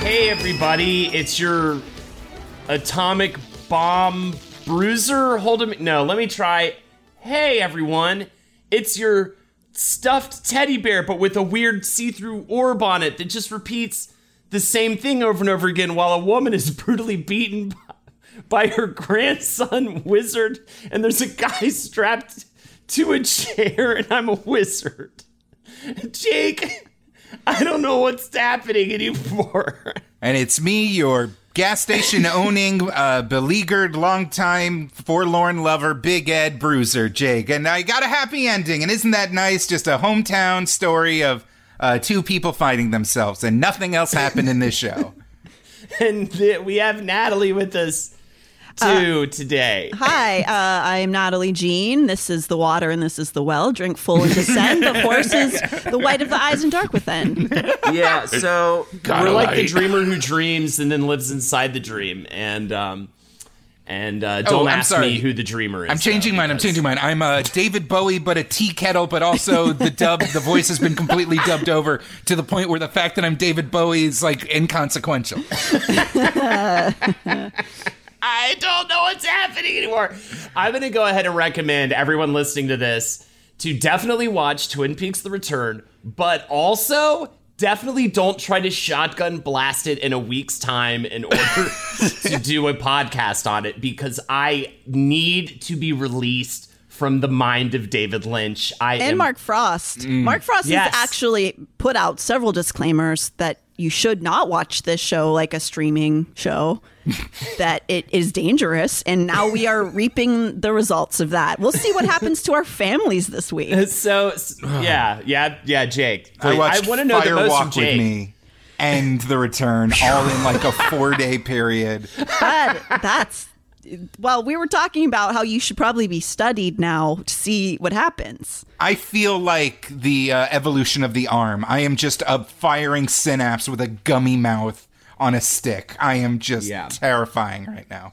Hey everybody, it's your atomic bomb bruiser. Hold him. No, let me try. Hey everyone, it's your stuffed teddy bear, but with a weird see-through orb on it that just repeats the same thing over and over again while a woman is brutally beaten by her grandson wizard, and there's a guy strapped to a chair, and I'm a wizard. Jake, I don't know what's happening anymore. And it's me, your gas station owning, uh, beleaguered, longtime, forlorn lover, Big Ed Bruiser, Jake. And I got a happy ending. And isn't that nice? Just a hometown story of uh, two people fighting themselves, and nothing else happened in this show. and th- we have Natalie with us too today. Hi, uh, I'm Natalie Jean. This is the water and this is the well. Drink full and descend. The horse is the white of the eyes and dark within. Yeah, so Gotta we're like the dreamer who dreams and then lives inside the dream, and um, and uh, don't Oh, ask me who the dreamer is. I'm changing though, mine. I'm changing mine. I'm uh, David Bowie, but a tea kettle, but also the dub, the voice has been completely dubbed over to the point where the fact that I'm David Bowie is like inconsequential. I don't know what's happening anymore. I'm going to go ahead and recommend everyone listening to this to definitely watch Twin Peaks The Return, but also definitely don't try to shotgun blast it in a week's time in order to do a podcast on it because I need to be released from the mind of David Lynch. I And am Mark Frost. Mm. Mark Frost Yes. has actually put out several disclaimers that you should not watch this show like a streaming show, that it is dangerous. And now we are reaping the results of that. We'll see what happens to our families this week. so yeah, yeah, yeah, Jake. I Please, watched want to know the Fire most Walk from with Me and The Return all in like a four day period. But that's well, we were talking about how you should probably be studied now to see what happens. I feel like the uh, evolution of the arm. I am just a firing synapse with a gummy mouth on a stick. I am just Yeah. terrifying right now.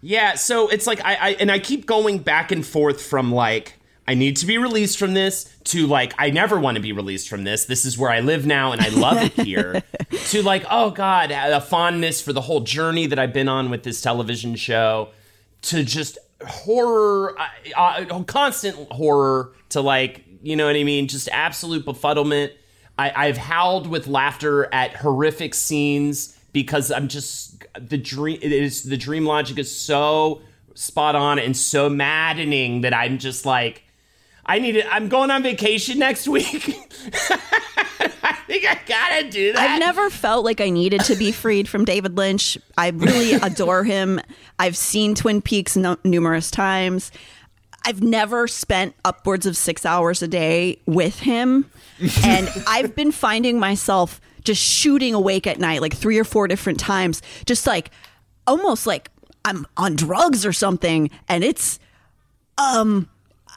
Yeah, so it's like I, I and I keep going back and forth from like I need to be released from this to like I never want to be released from this. This is where I live now and I love it here. to like oh god, a fondness for the whole journey that I've been on with this television show. To just horror, uh, uh, constant horror. To like you know what I mean, just absolute befuddlement. I, I've howled with laughter at horrific scenes because I'm just the dream. It is the dream logic is so spot on and so maddening that I'm just like, I need it. I'm going on vacation next week. I think I gotta do that. I've never felt like I needed to be freed from David Lynch. I really adore him. I've seen Twin Peaks no- numerous times. I've never spent upwards of six hours a day with him. And I've been finding myself just shooting awake at night, like three or four different times, just like almost like I'm on drugs or something. And it's, um,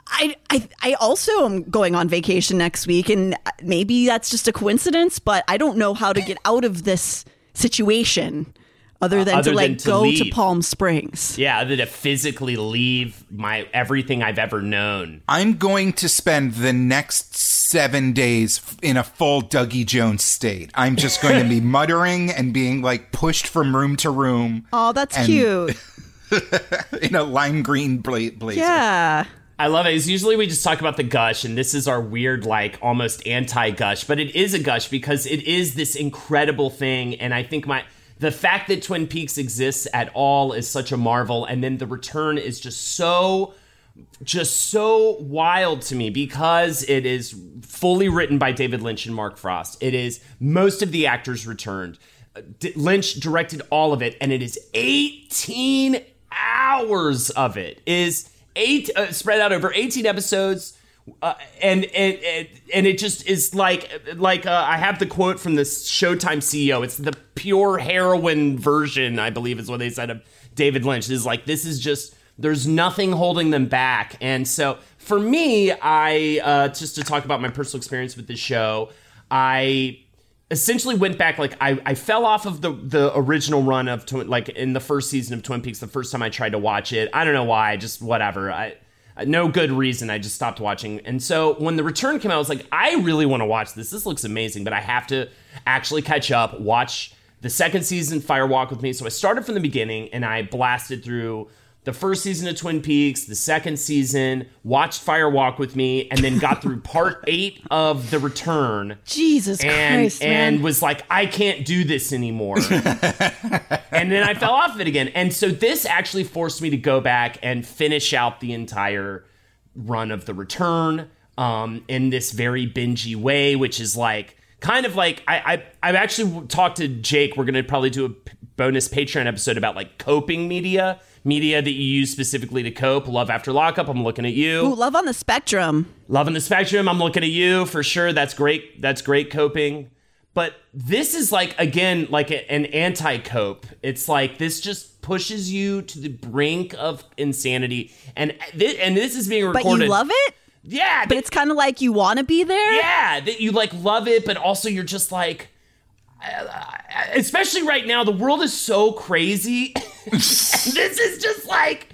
I, I I also am going on vacation next week, and maybe that's just a coincidence, but I don't know how to get out of this situation other than other to like than to go to. Palm Springs. Yeah, other to physically leave my everything I've ever known. I'm going to spend the next seven days in a full Dougie Jones state. I'm just going to be muttering and being like pushed from room to room Oh, that's And- cute. in a lime green bla- blazer. Yeah. I love it. 'cause Usually we just talk about the gush, and this is our weird, like almost anti-gush, but it is a gush because it is this incredible thing. And I think my the fact that Twin Peaks exists at all is such a marvel, and then the return is just so just so wild to me because it is fully written by David Lynch and Mark Frost. It is most of the actors returned. D- Lynch directed all of it, and it is 18 hours of it. Is eight uh, spread out over 18 episodes. Uh, and, and and it just is like like uh, I have the quote from the Showtime CEO. It's the pure heroin version, I believe, is what they said of David Lynch. Is like this is just there's nothing holding them back. And so for me, I uh, just to talk about my personal experience with the show, I essentially went back like I, I fell off of the the original run of Twin, like in the first season of Twin Peaks the first time I tried to watch it. I don't know why, just whatever. I no good reason. I just stopped watching. And so when the return came out, I was like, I really want to watch this. This looks amazing, but I have to actually catch up, watch the second season Fire Walk with me. So I started from the beginning and I blasted through the first season of Twin Peaks, the second season, watched Fire Walk with me, and then got through part eight of The Return Jesus and Christ, and man. was like, I can't do this anymore. and then I fell off of it again. And so this actually forced me to go back and finish out the entire run of the return um, in this very bingy way, which is like kind of like I, I I've actually talked to Jake. We're gonna probably do a p- bonus Patreon episode about like coping media, media that you use specifically to cope. Love after lockup. I'm looking at you. Ooh, love on the spectrum. Loving the spectrum. I'm looking at you for sure. That's great. That's great coping. But this is like again like a- an anti-cope. It's like this just pushes you to the brink of insanity. And this, and this is being recorded. But you love it? yeah, But it's kind of like you want to be there? yeah, that you like love it, but also you're just like, especially right now, the world is so crazy. this is just like.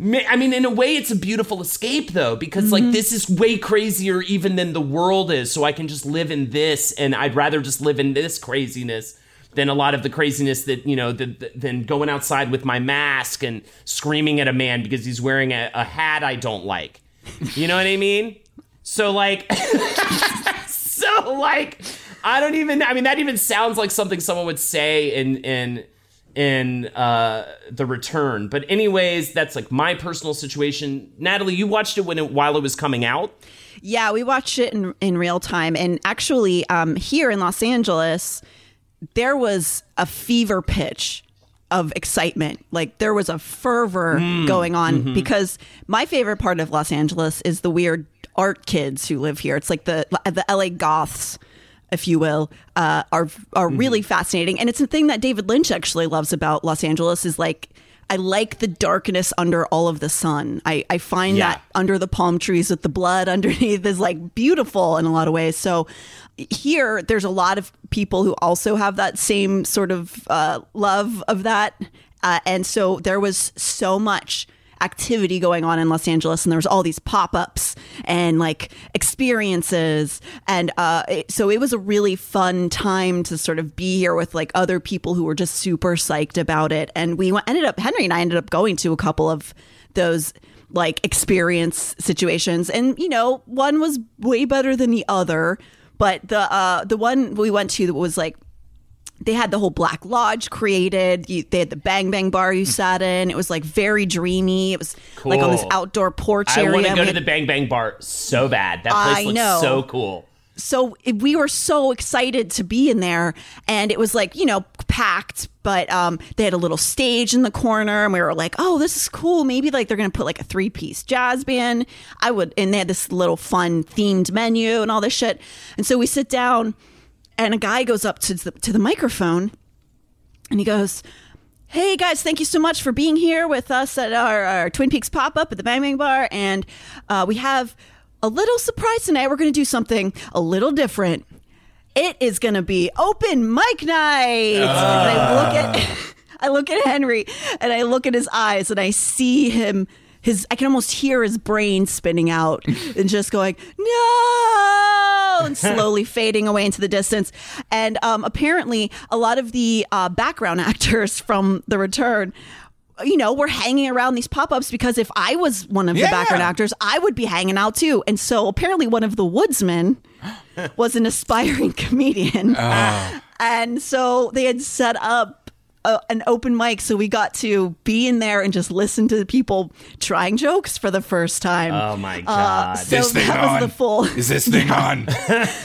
I mean, in a way, it's a beautiful escape though, because like mm-hmm. this is way crazier even than the world is. So I can just live in this, and I'd rather just live in this craziness than a lot of the craziness that you know, th- th- than going outside with my mask and screaming at a man because he's wearing a, a hat I don't like. You know what I mean? So like so like I don't even I mean that even sounds like something someone would say in in in uh the return. But anyways, that's like my personal situation. Natalie, you watched it when it while it was coming out. Yeah, we watched it in, in real time. And actually, um, here in Los Angeles, there was a fever pitch of excitement. Like there was a fervor going on because my favorite part of Los Angeles is the weird art kids who live here. It's like the the LA goths, if you will, uh, are are really fascinating. And it's a thing that David Lynch actually loves about Los Angeles is like I like the darkness under all of the sun. I, I find Yeah. that under the palm trees with the blood underneath is like beautiful in a lot of ways. So here, there's a lot of people who also have that same sort of uh, love of that. Uh, and so there was so much activity going on in Los Angeles, and there was all these pop ups and like experiences, and uh, it, so it was a really fun time to sort of be here with like other people who were just super psyched about it. And we ended up Henry and I ended up going to a couple of those like experience situations, and you know one was way better than the other, but the uh, the one we went to that was like they had the whole Black Lodge created. You, they had the Bang Bang Bar you sat in. It was like very dreamy. It was like on this outdoor porch I area. want to go we to had- the Bang Bang Bar so bad. That place I looks know. so cool. so it- we were so excited to be in there, and it was like you know packed. But um, they had a little stage in the corner, and we were like, "Oh, this is cool. Maybe like they're gonna put like a three piece jazz band." I would, and they had this little fun themed menu and all this shit. And so we sit down, and a guy goes up to the, to the microphone, and he goes, Hey guys, thank you so much for being here with us at our, our Twin Peaks pop up at the Bang Bang Bar. And uh, we have a little surprise tonight. We're going to do something a little different. It is going to be open mic night. I look at. I look at Henry and I look at his eyes and I see him his I can almost hear his brain spinning out and just going no and slowly fading away into the distance. And um, apparently, a lot of the uh, background actors from The Return. You know, we're hanging around these pop ups because if I was one of Yeah. the background actors, I would be hanging out too. And so apparently, one of the woodsmen was an aspiring comedian. And so they had set up a, an open mic. So we got to be in there and just listen to people trying jokes for the first time. Oh my Uh, god. so this thing that on? was the full. Is this thing on?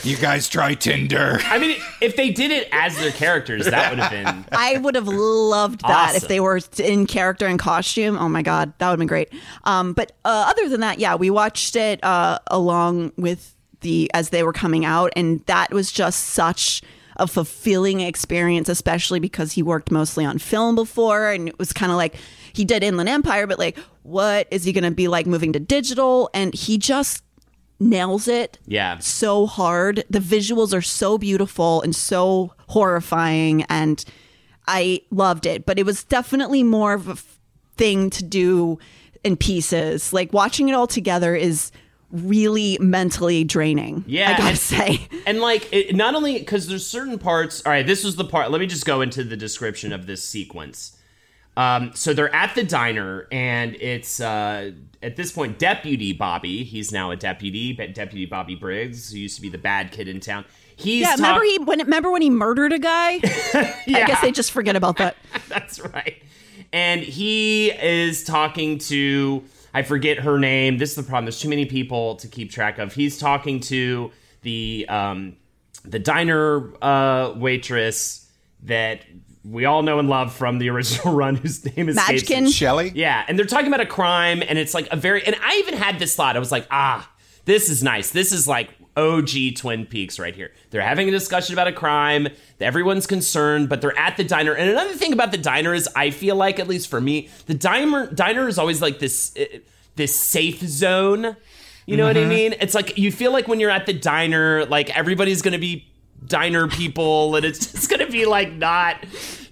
you guys try Tinder. I mean, if they did it as their characters, that would have been. I would have loved that if they were in character and costume. Oh my god, that would have been great. Um, but uh, other than that, yeah, we watched it uh, along with the as they were coming out, and that was just such a fulfilling experience, especially because he worked mostly on film before, and it was kind of like he did Inland Empire, but like, what is he going to be like moving to digital? And he just nails it Yeah. so hard. The visuals are so beautiful and so horrifying, and I loved it. But it was definitely more of a f- thing to do in pieces. Like watching it all together is really mentally draining. Yeah, I gotta and- say. And like, it, not only because there's certain parts. All right, this was the part. Let me just go into the description of this sequence. Um, so they're at the diner, and it's uh, at this point Deputy Bobby. He's now a deputy, but Deputy Bobby Briggs, who used to be the bad kid in town. He's Yeah, remember talk- he when remember when he murdered a guy? I guess they just forget about that. That's right. And he is talking to I forget her name. This is the problem. There's too many people to keep track of. He's talking to the um the diner uh waitress that we all know and love from the original run whose name is Madgekin? Shelley? yeah, and they're talking about a crime, and it's like a very. And I even had this thought. I was like, ah, this is nice. This is like OG Twin Peaks right here. They're having a discussion about a crime. Everyone's concerned, but they're at the diner. And another thing about the diner is, I feel like, at least for me, the diner diner is always like this uh, this safe zone. You know what I mean? It's like you feel like when you're at the diner, like everybody's gonna be diner people, and it's just gonna be like not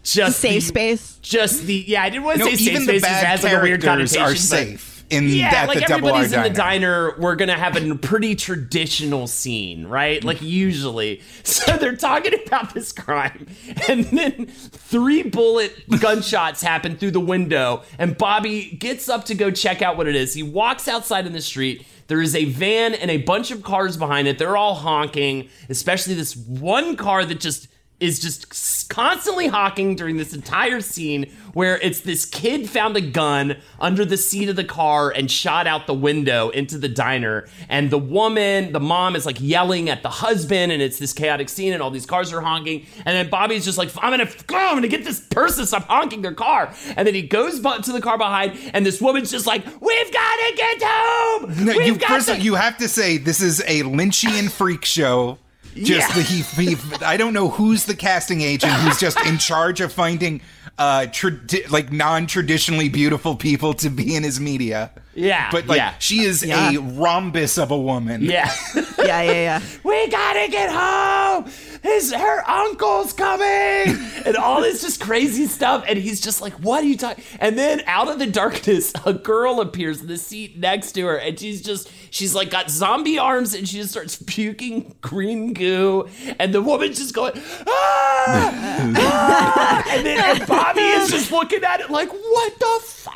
just Safe the- space. just the yeah. I didn't want to No, say safe even space the because it bad has like a weird characters connotation. are safe in Yeah, that like the double R everybody's in the diner. diner. We're gonna have a pretty traditional scene, right? Mm. Like usually. So they're talking about this crime, and then three bullet gunshots happen through the window, and Bobby gets up to go check out what it is. He walks outside in the street. There is a van and a bunch of cars behind it. They're all honking, especially this one car that just is just constantly honking during this entire scene where it's this kid found a gun under the seat of the car and shot out the window into the diner. And the woman the mom is like yelling at the husband and it's this chaotic scene and all these cars are honking. And then bobby's just like i'm gonna go i'm gonna get this person to stop honking their car. And then he goes to the car behind and this woman's just like we've gotta get home! No, We've you got first to-" you have to say this is a Lynchian freak show. Just Yeah. the, he, he, I don't know who's the casting agent who's just in charge of finding uh tradi- like non-traditionally beautiful people to be in his media. Yeah, But like yeah. she is Yeah. a rhombus of a woman. yeah Yeah, yeah, yeah. we gotta get home. His her uncle's coming, and all this just crazy stuff. And he's just like, "What are you talking?" And then out of the darkness, a girl appears in the seat next to her, and she's just she's like got zombie arms, and she just starts puking green goo, and the woman's just going, ah! ah!" and then and Bobby is just looking at it like, "What the fuck?"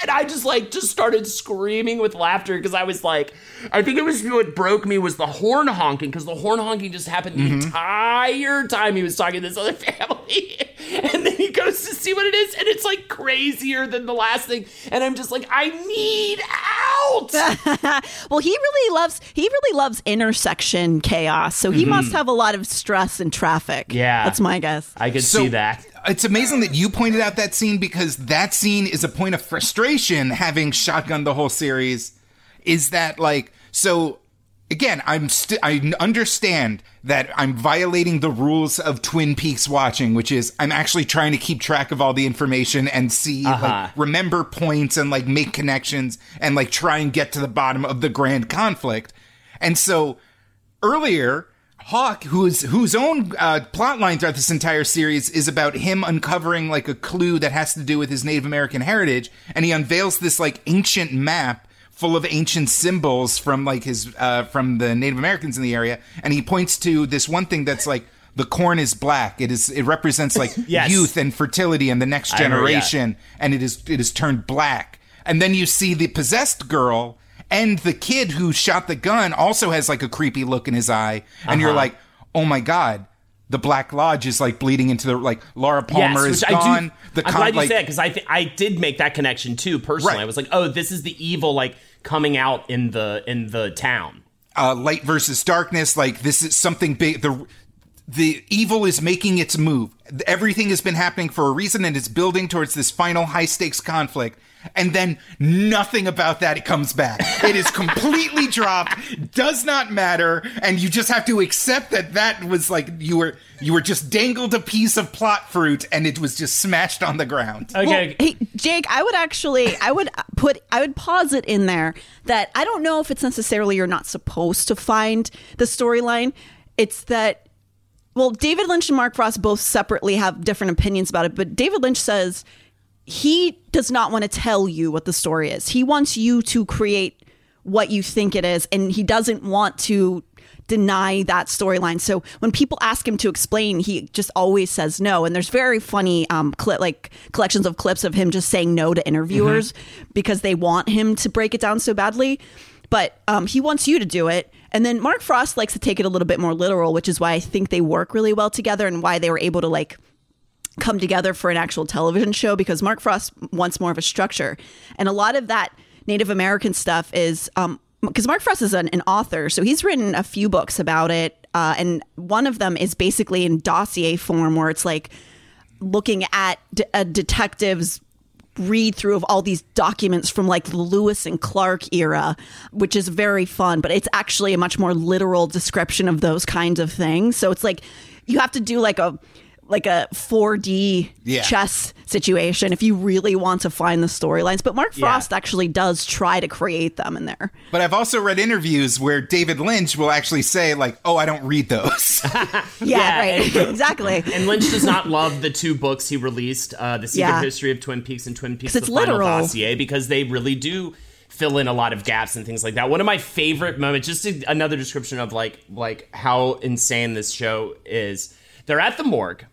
And I just like just started screaming with laughter because I was like, I think it was what broke me was the horn honking because the horn honking just happened the entire time he was talking to this other family. And then he goes to see what it is, and it's like crazier than the last thing. And I'm just like, I need out. Well, he really loves he really loves intersection chaos. So he must have a lot of stress and traffic. Mm-hmm. Yeah. That's my guess. I could So- see that. It's amazing that you pointed out that scene because that scene is a point of frustration having shotgun the whole series. Is that like so again, I'm st- I understand that I'm violating the rules of Twin Peaks watching, which is I'm actually trying to keep track of all the information and see like uh-huh. remember points and like make connections and like try and get to the bottom of the grand conflict. And so earlier Hawk, whose whose own uh, plot line throughout this entire series is about him uncovering like a clue that has to do with his Native American heritage, and he unveils this like ancient map full of ancient symbols from like his uh, from the Native Americans in the area, and he points to this one thing that's like the corn is black. It is it represents like Yes. youth and fertility and the next I remember, yeah. generation, and it is it is turned black. And then you see the possessed girl and the kid who shot the gun also has like a creepy look in his eye, and you're Uh-huh. like, oh my god. The Black Lodge is like bleeding into the like Laura Palmer is gone. The I'm con- glad you like, said because I th- I did make that connection too personally. Right. I was like, oh, this is the evil like coming out in the in the town. uh, light versus darkness. Like this is something big. The the evil is making its move. Everything has been happening for a reason, and it's building towards this final high stakes conflict. And then nothing about that it comes back. It is completely dropped. Does not matter, and you just have to accept that that was like you were you were just dangled a piece of plot fruit, and it was just smashed on the ground. Okay, Well, hey, Jake, I would actually, I would put, I would pause it in there that I don't know if it's necessarily you're not supposed to find the storyline. It's that, well, David Lynch and Mark Frost both separately have different opinions about it, but David Lynch says he does not want to tell you what the story is. He wants you to create what you think it is, and he doesn't want to deny that storyline. So when people ask him to explain, he just always says no. And there's very funny um clip like collections of clips of him just saying no to interviewers because they want him to break it down so badly. But um, he wants you to do it. And then Mark Frost likes to take it a little bit more literal, which is why I think they work really well together and why they were able to like come together for an actual television show because Mark Frost wants more of a structure. And a lot of that Native American stuff is um because Mark Frost is an, an author, so he's written a few books about it. Uh, and one of them is basically in dossier form where it's like looking at d- a detective's read through of all these documents from like the Lewis and Clark era, which is very fun, but it's actually a much more literal description of those kinds of things. So it's like you have to do like a like a 4D Yeah. chess situation if you really want to find the storylines. But Mark Yeah. Frost actually does try to create them in there. But I've also read interviews where David Lynch will actually say like, "Oh, I don't read those." Yeah, Yeah, right. and- exactly. And Lynch does not love the two books he released, uh, The Secret Yeah. History of Twin Peaks and Twin Peaks 'Cause The it's Final literal. Dossier, because they really do fill in a lot of gaps and things like that. One of my favorite moments, just to, another description of like like how insane this show is. They're at the morgue.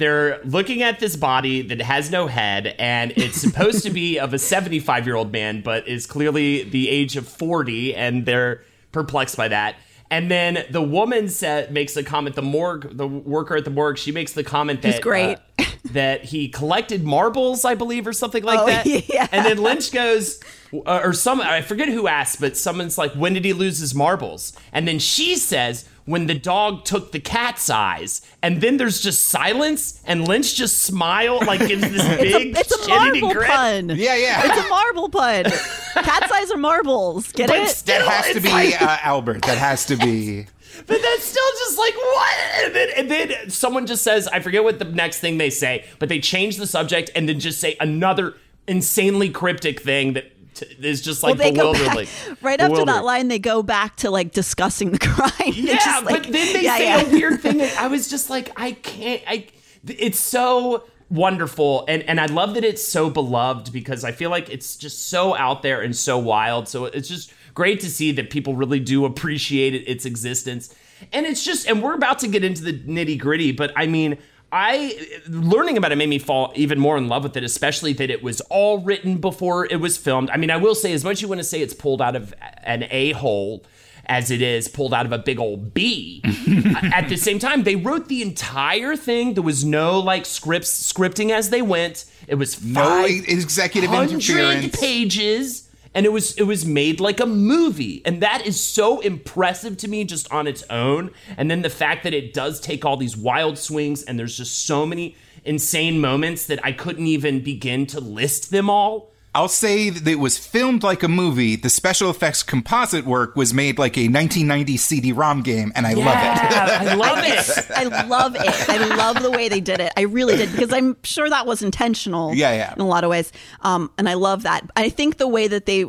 They're looking at this body that has no head, and it's supposed to be of a 75 year old man, but is clearly the age of 40, and they're perplexed by that. And then the woman said, makes a comment. The morgue, the worker at the morgue, she makes the comment that great. uh, that he collected marbles, I believe, or something like Oh, that. yeah. And then Lynch goes, uh, or some, I forget who asked, but someone's like, "When did he lose his marbles?" And then she says, "When the dog took the cat's eyes." And then there's just silence, and Lynch just smile, like gives this big It's a shit-eating marble grin. pun. yeah, yeah. It's a marble pun. Cat's eyes are marbles. Get But it? still, that has to be like- uh, Albert. That has to be. But that's still just like what? And then, and then someone just says, I forget what the next thing they say, but they change the subject and then just say another insanely cryptic thing that t- is just like well, right after that line. They go back to like discussing the crime. Yeah, like- but then they yeah, say yeah. a weird thing. I was just like, I can't. I. It's so wonderful, and and I love that it's so beloved because I feel like it's just so out there and so wild. So it's just great to see that people really do appreciate it, its existence, and it's just. And we're about to get into the nitty gritty, but I mean. I learning about it made me fall even more in love with it, especially that it was all written before it was filmed. I mean, I will say as much as you want to say it's pulled out of an a hole as it is pulled out of a big old B. At the same time, they wrote the entire thing. There was no like scripts scripting as they went. It was No five executive interference. pages. And it was it was made like a movie, and that is so impressive to me just on its own. And then the fact that it does take all these wild swings, and there's just so many insane moments that I couldn't even begin to list them all. I'll say that it was filmed like a movie. The special effects composite work was made like a 1990 CD-ROM game, and I love it. I love it. I love it. I love the way they did it. I really did because I'm sure that was intentional. Yeah, yeah. In a lot of ways, um, and I love that. I think the way that they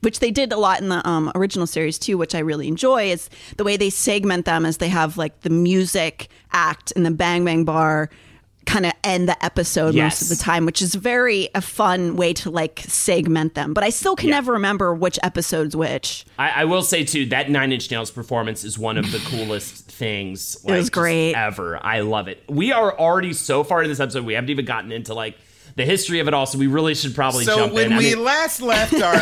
which they did a lot in the um, original series too, which I really enjoy, is the way they segment them as they have like the music act and the Bang Bang Bar kind of end the episode Yes. most of the time, which is very a fun way to like segment them. But I still can Yeah. never remember which episode's which. I, I will say too that Nine Inch Nails performance is one of the coolest things. Like, was great. ever. I love it. We are already so far in this episode. We haven't even gotten into like the history of it all, so we really should probably So jump when in. I we mean, last left our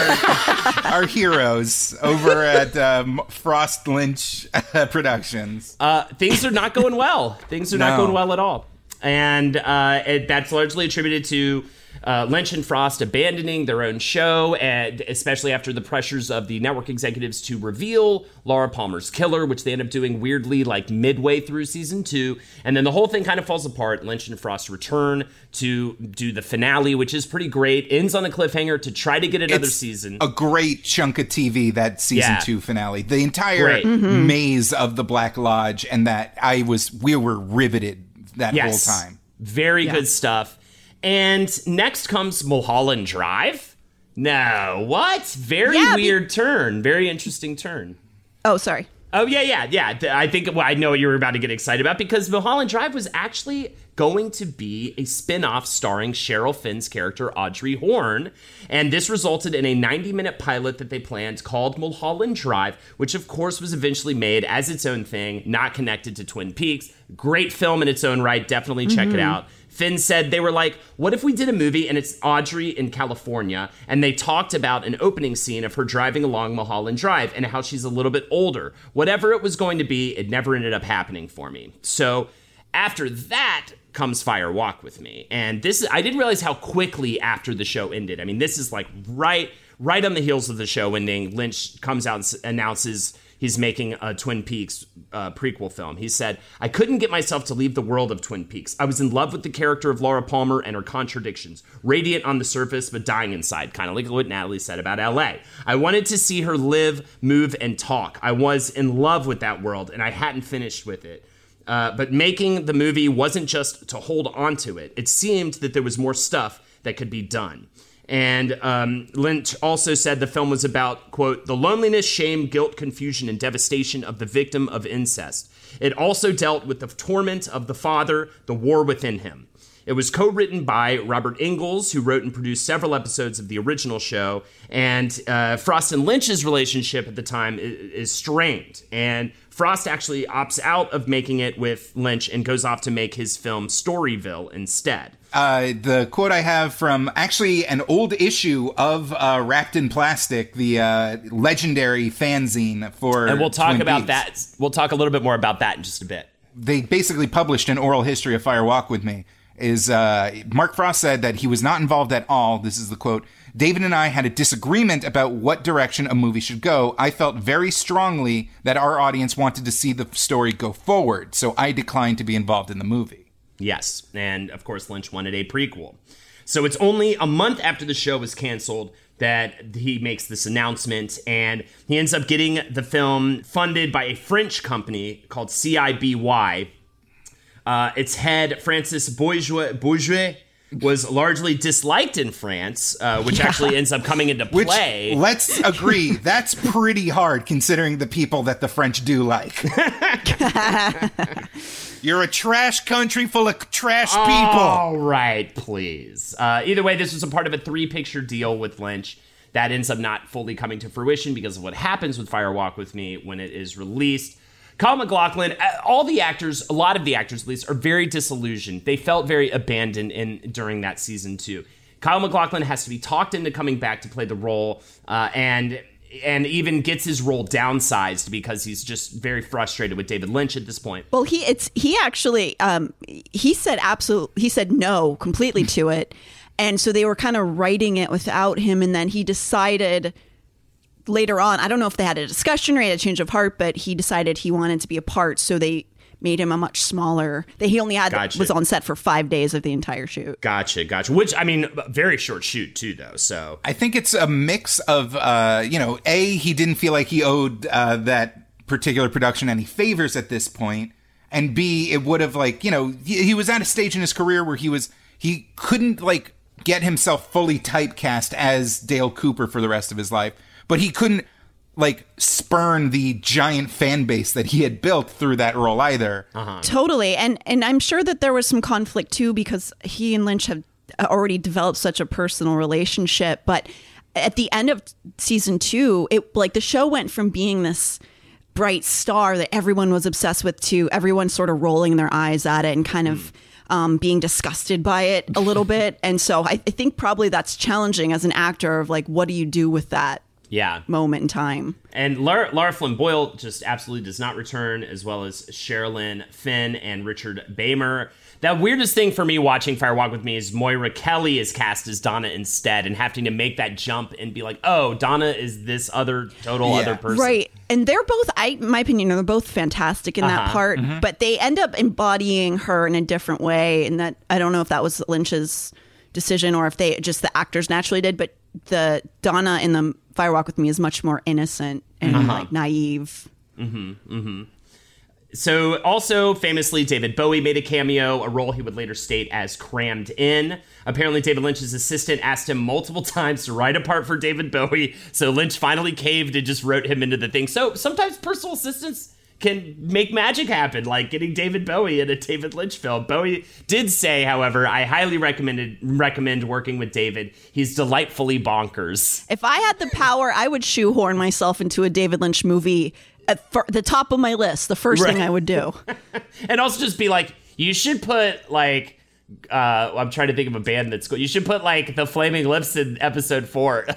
our heroes over at um, Frost Lynch Productions, uh, things are not going well. Things are not going well at all, and uh, it, that's largely attributed to. Uh, Lynch and Frost abandoning their own show, and especially after the pressures of the network executives to reveal Laura Palmer's killer, which they end up doing weirdly like midway through season two, and then the whole thing kind of falls apart. Lynch and Frost return to do the finale, which is pretty great. Ends on a cliffhanger to try to get another It's season. a great chunk of TV that season Yeah. two finale. The entire Great. Mm-hmm. maze of the Black Lodge, and that I was we were riveted that Yes. whole time. Very good stuff. And next comes Mulholland Drive. No, what? Very Yeah, be- weird turn. Very interesting turn. Oh, sorry. Oh yeah, yeah, yeah. I think well, I know what you were about to get excited about because Mulholland Drive was actually going to be a spin-off starring Cheryl Fenn's character Audrey Horne, and this resulted in a 90-minute pilot that they planned called Mulholland Drive, which of course was eventually made as its own thing, not connected to Twin Peaks. Great film in its own right. Definitely check it mm-hmm. out. Fenn said they were like, what if we did a movie and it's Audrey in California? And they talked about an opening scene of her driving along Mulholland Drive and how she's a little bit older. Whatever it was going to be, it never ended up happening for me. So after that comes Fire Walk with Me. And this is, I didn't realize how quickly after the show ended. I mean, this is like right, right on the heels of the show ending. Lynch comes out and announces he's making a Twin Peaks uh, prequel film. He said, I couldn't get myself to leave the world of Twin Peaks. I was in love with the character of Laura Palmer and her contradictions, radiant on the surface, but dying inside, kind of like what Natalie said about LA. I wanted to see her live, move, and talk. I was in love with that world, and I hadn't finished with it. Uh, but making the movie wasn't just to hold on to it. It seemed that there was more stuff that could be done. And um, Lynch also said the film was about, quote, the loneliness, shame, guilt, confusion, and devastation of the victim of incest. It also dealt with the torment of the father, the war within him. It was co written by Robert Engels, who wrote and produced several episodes of the original show. And uh, Frost and Lynch's relationship at the time is, is strained. And Frost actually opts out of making it with Lynch and goes off to make his film Storyville instead. Uh, the quote I have from actually an old issue of uh, Wrapped in Plastic, the uh, legendary fanzine for. And we'll talk Twin about Peaks. that. We'll talk a little bit more about that in just a bit. they basically published an oral history of Fire Walk with Me. Is uh, Mark Frost said that he was not involved at all. This is the quote. David and I had a disagreement about what direction a movie should go. I felt very strongly that our audience wanted to see the story go forward, so I declined to be involved in the movie. Yes, and of course Lynch wanted a prequel. So it's only a month after the show was canceled that he makes this announcement, and he ends up getting the film funded by a French company called CIBY. Uh, its head, Francis Bourgeois, Bourgeois, was largely disliked in France, uh, which actually ends up coming into Which, play. let's agree, that's pretty hard considering the people that the French do like. You're a trash country full of trash people. All right, please. Uh, either way, this was a part of a three picture deal with Lynch that ends up not fully coming to fruition because of what happens with Fire Walk with Me when it is released. Kyle MacLachlan, uh, all the actors, a lot of the actors at least, are very disillusioned. They felt very abandoned in during that season too. Kyle MacLachlan has to be talked into coming back to play the role, uh, and and even gets his role downsized because he's just very frustrated with David Lynch at this point. Well, he it's he actually um he said absolute he said no completely to it. And so they were kind of writing it without him and then he decided later on, I don't know if they had a discussion or he had a change of heart, but he decided he wanted to be a part, so they made him a much smaller. That he only had Gotcha. was on set for 5 days of the entire shoot. Gotcha, gotcha. Which I mean, very short shoot too, though. So I think it's a mix of, uh, you know, A, he didn't feel like he owed uh, that particular production any favors at this point, and B, it would have, like, you know, he, he was at a stage in his career where he was, he couldn't, like, get himself fully typecast as Dale Cooper for the rest of his life. But he couldn't like spurn the giant fan base that he had built through that role either. Uh-huh. Totally. And and I'm sure that there was some conflict too because he and Lynch have already developed such a personal relationship, but at the end of season 2, it like the show went from being this bright star that everyone was obsessed with to everyone sort of rolling their eyes at it and kind of um, being disgusted by it a little bit. And so I, I think probably that's challenging as an actor of like, what do you do with that Yeah. moment in time? And Lara, Lara Flynn Boyle just absolutely does not return, as well as Sherilyn Fenn and Richard Beymer. The weirdest thing for me watching Fire Walk with Me is Moira Kelly is cast as Donna instead, and having to make that jump and be like, "Oh, Donna is this other total Yeah. other person." Right. And they're both, I, my opinion, they're both fantastic in that Uh-huh. part, but they end up embodying her in a different way. And that, I don't know if that was Lynch's decision or if they just the actors naturally did, but the Donna in the Firewalk with Me is much more innocent and uh-huh. like naive. Mm-hmm, mm-hmm. So, also famously, David Bowie made a cameo, a role he would later state as crammed in. Apparently, David Lynch's assistant asked him multiple times to write a part for David Bowie, so Lynch finally caved and just wrote him into the thing. So, sometimes personal assistants can make magic happen, like getting David Bowie in a David Lynch film. Bowie did say, however, I highly recommended recommend working with David. He's delightfully bonkers. If I had the power, I would shoehorn myself into a David Lynch movie at fir- the top of my list. The first thing I would do. and also just be like, you should put like, uh, I'm trying to think of a band that's cool. You should put like the Flaming Lips in episode four.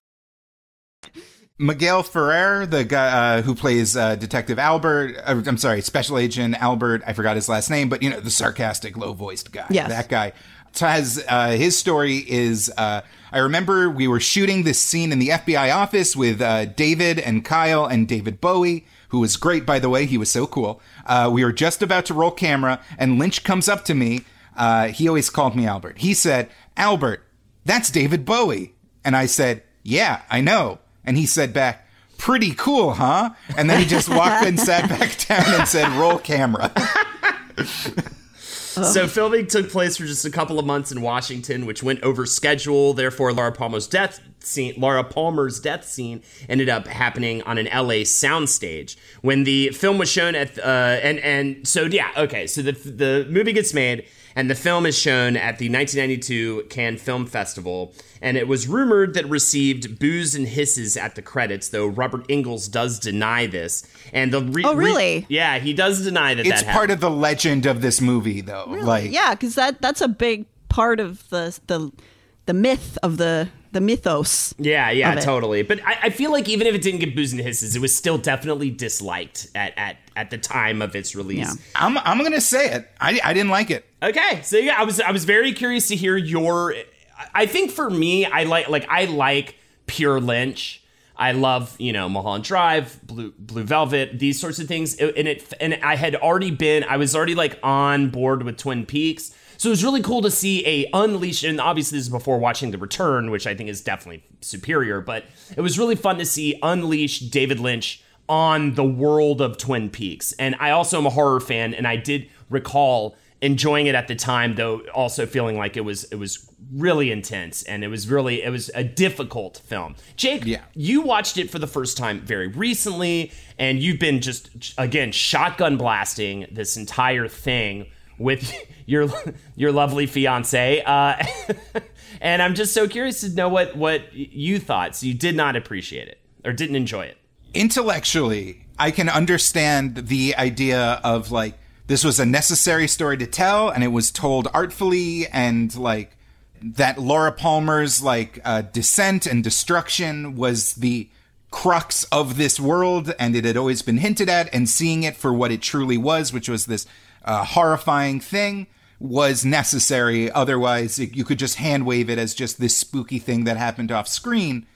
Miguel Ferrer, the guy uh, who plays uh, Detective Albert, uh, I'm sorry, Special Agent Albert, I forgot his last name, but you know, the sarcastic, low voiced guy. Yes. That guy. So has, uh, his story is, uh, I remember we were shooting this scene in the FBI office with uh, David and Kyle and David Bowie, who was great, by the way. He was so cool. We were just about to roll camera, and Lynch comes up to me. Uh, he always called me Albert. He said, Albert, that's David Bowie. And I said, Yeah, I know. And he said back, Pretty cool, huh? And then he just walked and sat back down and said, Roll camera. so filming took place for just a couple of months in Washington, which went over schedule. Therefore, Laura Palmer's death scene, Laura Palmer's death scene, ended up happening on an LA soundstage. When the film was shown at, uh, and and so yeah, okay, so the the movie gets made. And the film is shown at the 1992 Cannes Film Festival, and it was rumored that received boos and hisses at the credits, though Robert Engels does deny this. And the re- Oh, re- really? yeah, he does deny that. It's that part of the legend of this movie, though. Like, yeah, because that that's a big part of the the the myth of the the mythos. Yeah, yeah, of it. totally. But I, I feel like even if it didn't get boos and hisses, it was still definitely disliked at at, at the time of its release. Yeah. I'm, I'm going to say it. I, I didn't like it. Okay, so yeah, I was I was very curious to hear your. I think for me, I like like I like pure Lynch. I love you know Mulholland Drive, Blue Blue Velvet, these sorts of things. And it and I had already been I was already like on board with Twin Peaks. So it was really cool to see a unleashed, and obviously this is before watching The Return, which I think is definitely superior. But it was really fun to see unleashed David Lynch on the world of Twin Peaks. And I also am a horror fan, and I did recall enjoying it at the time though also feeling like it was it was really intense and it was really it was a difficult film jake Yeah. you watched it for the first time very recently and you've been just again shotgun blasting this entire thing with your your lovely fiance uh, and i'm just so curious to know what what you thought so you did not appreciate it or didn't enjoy it. intellectually, I can understand the idea of like this was a necessary story to tell, and it was told artfully, and like that Laura Palmer's like uh, descent and destruction was the crux of this world, and it had always been hinted at, and seeing it for what it truly was, which was this uh, horrifying thing. Was necessary. Otherwise, it, you could just hand wave it as just this spooky thing that happened off screen.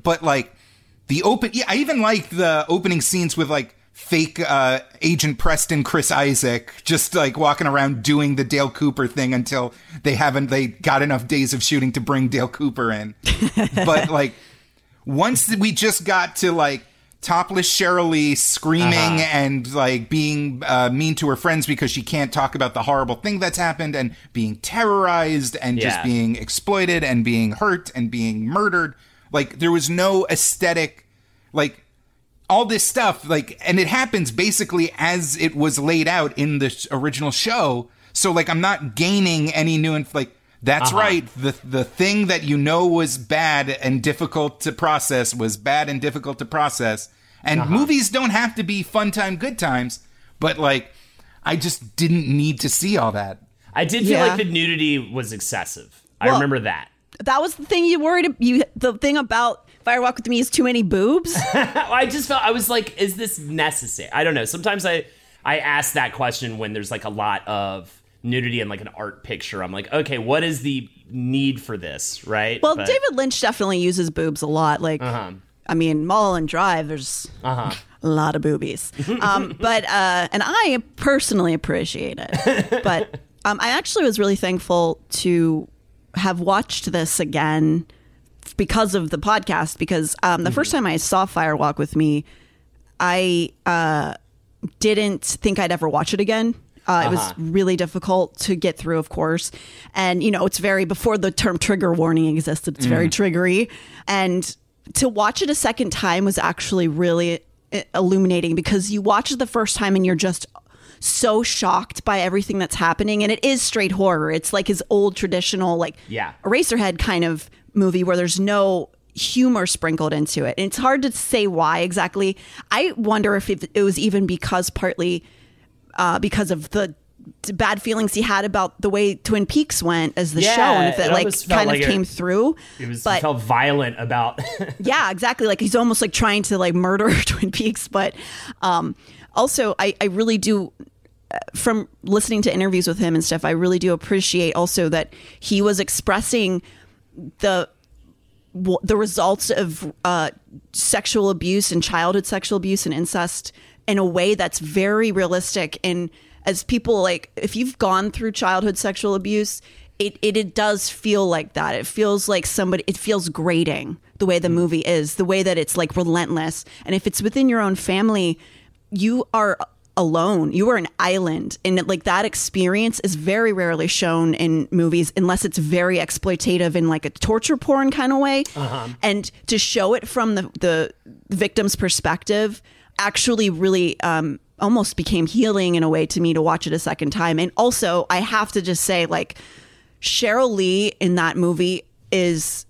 But like, the open yeah, I even like the opening scenes with like fake uh agent Preston Chris Isaak just like walking around doing the Dale Cooper thing until they haven't they got enough days of shooting to bring Dale Cooper in. but like once we just got to like topless Cheryl Lee screaming Uh-huh. and like being uh, mean to her friends because she can't talk about the horrible thing that's happened and being terrorized and just being exploited and being hurt and being murdered. Like there was no aesthetic, like all this stuff, like, and it happens basically as it was laid out in the original show. So like I'm not gaining any new, inf- like that's uh-huh. right. The the thing that you know was bad and difficult to process was bad and difficult to process. And uh-huh. movies don't have to be fun time, good times, but like I just didn't need to see all that. I did feel Yeah. like the nudity was excessive. I remember that. That was the thing you worried. You the thing about Firewalk with Me is too many boobs. I just felt I was like, is this necessary? I don't know. Sometimes I I ask that question when there's like a lot of nudity in like an art picture. I'm like, okay, what is the need for this, right? Well, But- David Lynch definitely uses boobs a lot. Like, I mean, Mulholland Drive, there's a lot of boobies. um, but uh, and I personally appreciate it. But um, I actually was really thankful to have watched this again because of the podcast. Because um, the first time I saw Firewalk with me, I uh, didn't think I'd ever watch it again. Uh, It was really difficult to get through, of course. And, you know, it's very, before the term trigger warning existed, it's very triggery. And to watch it a second time was actually really uh, illuminating because you watch it the first time and you're just so shocked by everything that's happening. And it is straight horror. It's like his old traditional, like, Yeah. Eraserhead kind of movie where there's no humor sprinkled into it. And it's hard to say why exactly. I wonder if it was even because partly uh, because of the bad feelings he had about the way Twin Peaks went as the Yeah, show, and if it like kind like of it- came through. it was but felt violent about. yeah, exactly. Like he's almost like trying to like murder Twin Peaks. But um, also, I, I really do. uh, From listening to interviews with him and stuff, I really do appreciate also that he was expressing the the results of uh, sexual abuse and childhood sexual abuse and incest in a way that's very realistic. And as people like, if you've gone through childhood sexual abuse, it, it, it does feel like that. It feels like somebody, it feels grating the way the mm. movie is, the way that it's like relentless. And if it's within your own family, you are alone. You are an island. And like that experience is very rarely shown in movies unless it's very exploitative in like a torture porn kind of way. Uh-huh. And to show it from the, the victim's perspective actually really um, almost became healing in a way to me to watch it a second time. And also, I have to just say, like, Cheryl Lee in that movie is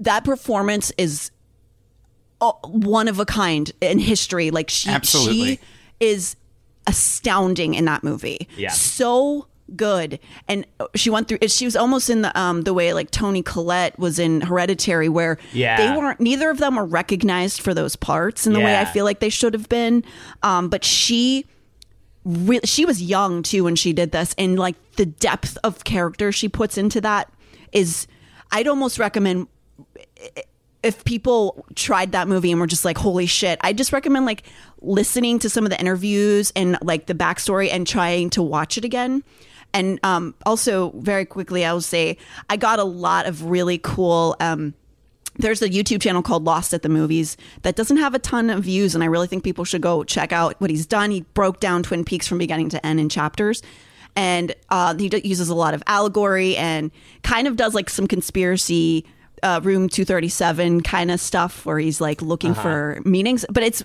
that performance is uh, one of a kind in history. Like she, Absolutely. she is astounding in that movie. Yeah. so good. And she went through. She was almost in the um the way like Toni Collette was in Hereditary, where Yeah. they weren't. Neither of them were recognized for those parts in the way I feel like they should have been. Um, but she re- she was young too when she did this and like the depth of character she puts into that is i'd almost recommend if people tried that movie and were just like holy shit i just recommend like listening to some of the interviews and like the backstory and trying to watch it again and um, also very quickly i will say i got a lot of really cool um, there's a YouTube channel called Lost at the Movies that doesn't have a ton of views, and I really think people should go check out what he's done. He broke down Twin Peaks from beginning to end in chapters, and uh, he d- uses a lot of allegory and kind of does like some conspiracy uh, room 237 kind of stuff where he's like looking for meanings. But it's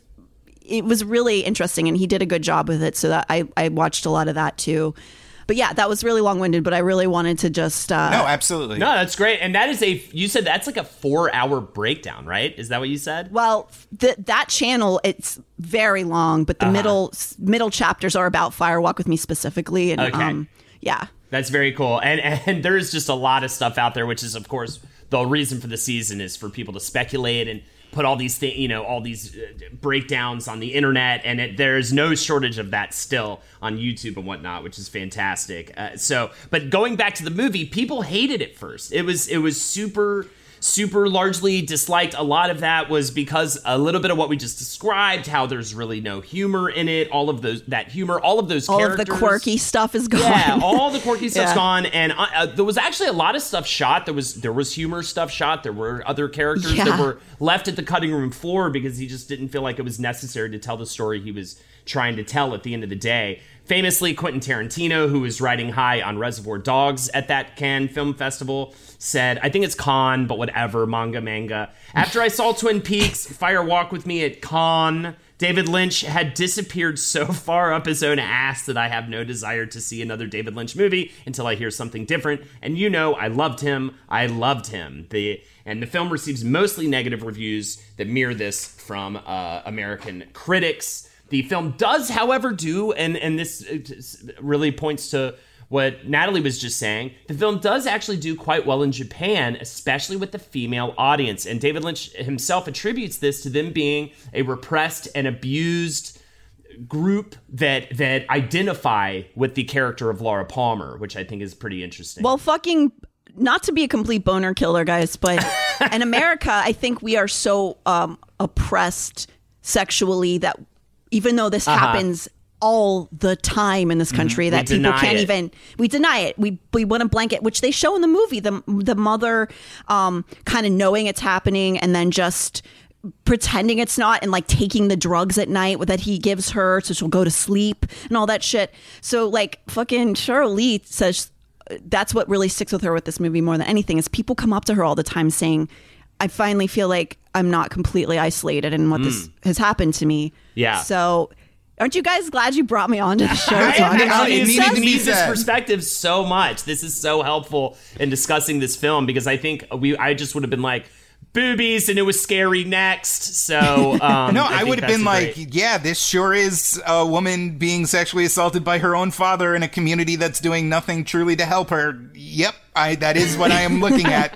it was really interesting, and he did a good job with it. So that I I watched a lot of that too. But yeah, that was really long winded. But I really wanted to just uh, No, absolutely. No, that's great. And that is a you said that's like a 4-hour breakdown, right? Is that what you said? Well, th- that channel it's very long, but the Uh-huh. middle middle chapters are about Firewalk with Me specifically, and Okay. um, yeah, That's very cool. And and there's just a lot of stuff out there, which is of course the reason for the season is for people to speculate and put all these things, you know, all these uh, breakdowns on the internet, and it, there's no shortage of that still on YouTube and whatnot, which is fantastic. Uh, so, but going back to the movie, people hated it first. It was it was super super largely disliked. A lot of that was because a little bit of what we just described, how there's really no humor in it, all of those that humor, all of those all of the quirky stuff is gone. Yeah, all the quirky stuff's Yeah. gone, and uh, uh, there was actually a lot of stuff shot. There was there was humor stuff shot. There were other characters that were left at the cutting room floor because he just didn't feel like it was necessary to tell the story he was trying to tell at the end of the day. Famously, Quentin Tarantino, who was riding high on Reservoir Dogs at that Cannes Film Festival, said, I think it's Con, but whatever, manga, manga. After I saw Twin Peaks, Fire Walk with Me at Con, David Lynch had disappeared so far up his own ass that I have no desire to see another David Lynch movie until I hear something different. And you know, I loved him. I loved him. The and the film receives mostly negative reviews that mirror this from uh, American critics. The film does, however, do, and and this uh, really points to what Natalie was just saying. The film does actually do quite well in Japan, especially with the female audience. And David Lynch himself attributes this to them being a repressed and abused group that that identify with the character of Laura Palmer, which I think is pretty interesting. Well, fucking not to be a complete boner killer, guys, but in America, I think we are so um, oppressed sexually that even though this uh-huh. happens all the time in this mm-hmm. country, that people can't it. even we deny it. We we want a blanket, which they show in the movie. The the mother um, kind of knowing it's happening and then just pretending it's not and like taking the drugs at night that he gives her so she'll go to sleep and all that shit. So like fucking Cheryl Lee says uh, that's what really sticks with her with this movie more than anything is people come up to her all the time saying I finally feel like I'm not completely isolated in what this has happened to me. Yeah. So aren't you guys glad you brought me on to the show? I, to about it these needed stuff? need this perspective so much. This is so helpful in discussing this film because I think we I just would have been like boobies and it was scary next. So um, No, I, think would have that's been like, great- yeah, this sure is a woman being sexually assaulted by her own father in a community that's doing nothing truly to help her. Yep, I that is what I am looking at.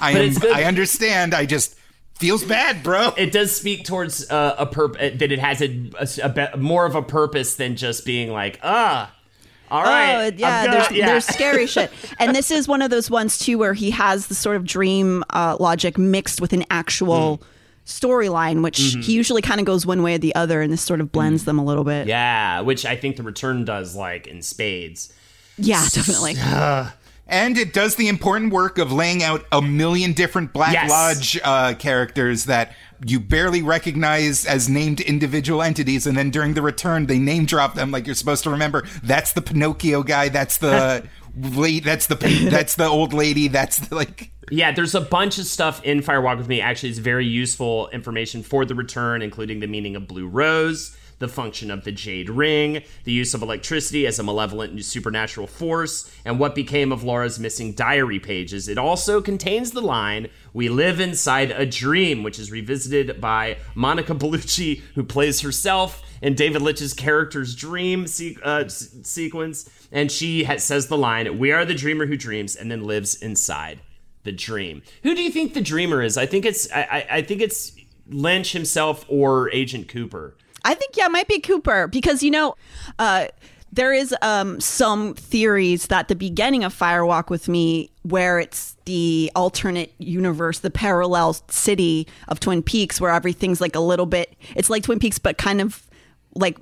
I But am, it's good- I understand. I just feels bad, bro. it does speak towards uh, a purpose that it has a, a, a be- more of a purpose than just being like ah. All right. Oh yeah, gonna- there's yeah. there's scary shit, and this is one of those ones too where he has the sort of dream uh, logic mixed with an actual Mm. storyline, which Mm-hmm. he usually kind of goes one way or the other, and this sort of blends them a little bit. Yeah, which I think the return does like in spades. Yeah, definitely. And it does the important work of laying out a million different Black Yes. Lodge uh, characters that you barely recognize as named individual entities, and then during the return, they name drop them like you're supposed to remember. That's the Pinocchio guy. That's the late. That's the that's the old lady. That's the, like. Yeah, there's a bunch of stuff in Firewalk with Me. Actually, it's very useful information for the return, including the meaning of blue rose, the function of the jade ring, the use of electricity as a malevolent supernatural force, and what became of Laura's missing diary pages. It also contains the line, We live inside a dream, which is revisited by Monica Bellucci, who plays herself in David Lynch's character's dream se- uh, s- sequence. And she says the line, We are the dreamer who dreams and then lives inside the dream. Who do you think the dreamer is? I think it's I, I, I think it's Lynch himself or Agent Cooper. I think yeah, it might be Cooper because you know, uh, there is um, some theories that the beginning of Firewalk with Me, where it's the alternate universe, the parallel city of Twin Peaks, where everything's like a little bit. It's like Twin Peaks, but kind of like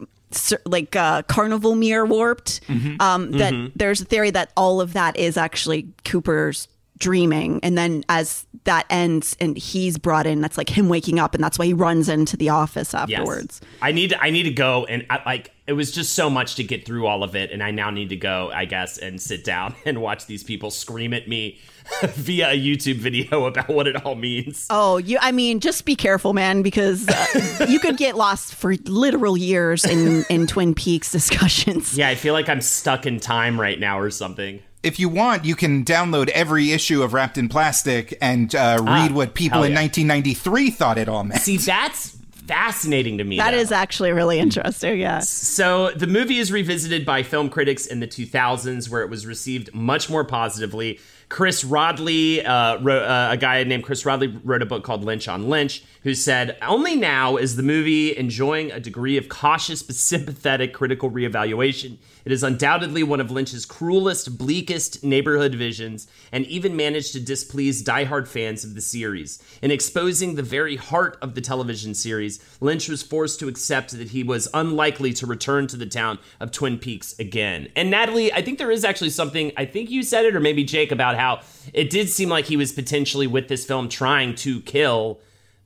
like uh, carnival mirror warped. Um, that there's a theory that all of that is actually Cooper's dreaming and then as that ends and he's brought in that's like him waking up and that's why he runs into the office Yes. afterwards I need to, I need to go and I, like it was just so much to get through all of it, and I now need to go, I guess, and sit down and watch these people scream at me via a YouTube video about what it all means. Oh, you! I mean, just be careful, man, because uh, you could get lost for literal years in in Twin Peaks discussions. Yeah, I feel like I'm stuck in time right now or something. If you want, you can download every issue of Wrapped in Plastic and uh, read what people hell in yeah. 1993 thought it all meant. See, that's fascinating to me. That though. is actually really interesting. Yeah. So the movie is revisited by film critics in the 2000s, where it was received much more positively. Chris Rodley, uh, wrote, uh, a guy named Chris Rodley, wrote a book called Lynch on Lynch, who said, "Only now is the movie enjoying a degree of cautious but sympathetic critical reevaluation. It is undoubtedly one of Lynch's cruelest, bleakest neighborhood visions, and even managed to displease diehard fans of the series. In exposing the very heart of the television series, Lynch was forced to accept that he was unlikely to return to the town of Twin Peaks again. And Natalie, I think there is actually something, I think you said it, or maybe Jake, about how it did seem like he was potentially with this film trying to kill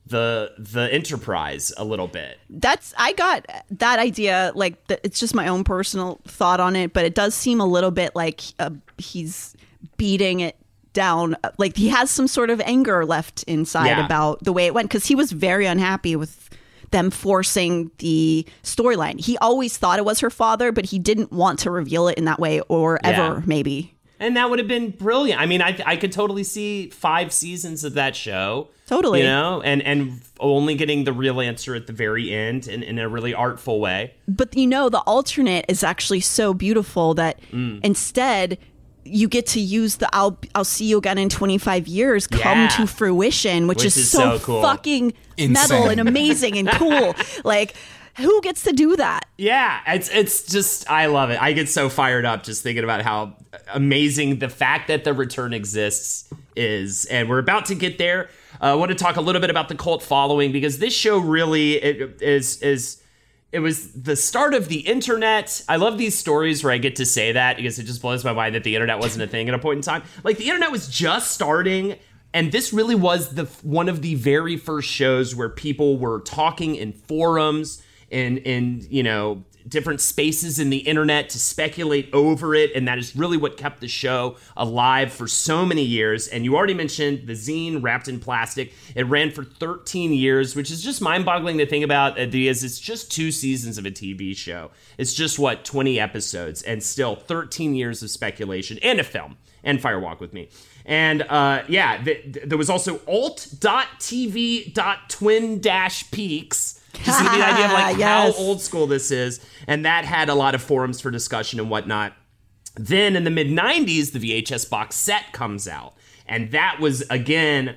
the the enterprise a little bit. That's I got that idea. Like th- it's just my own personal thought on it, but it does seem a little bit like uh, he's beating it down. Like he has some sort of anger left inside Yeah. about the way it went because he was very unhappy with them forcing the storyline. He always thought it was her father, but he didn't want to reveal it in that way or ever Yeah. maybe. And that would have been brilliant. I mean, I I could totally see five seasons of that show. Totally. You know, and and only getting the real answer at the very end in, in a really artful way. but you know the alternate is actually so beautiful that Mm. instead you get to use the I'll I'll see you again in 25 years come Yeah. to fruition which, Which is, is so, so cool. fucking Insane. metal and amazing and cool like who gets to do that Yeah, it's it's just I love it. I get so fired up just thinking about how amazing the fact that the return exists is, and we're about to get there. Uh, I want to talk a little bit about the cult following because this show really it, is is it was the start of the internet. I love these stories where I get to say that because it just blows my mind that the internet wasn't a thing at a point in time. Like the internet was just starting and this really was the one of the very first shows where people were talking in forums in in you know different spaces in the internet to speculate over it and that is really what kept the show alive for so many years. And you already mentioned the zine wrapped in plastic. It ran for 13 years which is just mind-boggling to think about uh, because it's just two seasons of a tv show. It's just what 20 episodes and still 13 years of speculation and a film and firewalk with me. And uh, yeah th- th- there was also alt.tv.twin dash peaks just to give you the idea of like Yes. how old school this is. And that had a lot of forums for discussion and whatnot. Then in the mid 90s, the VHS box set comes out. And that was, again,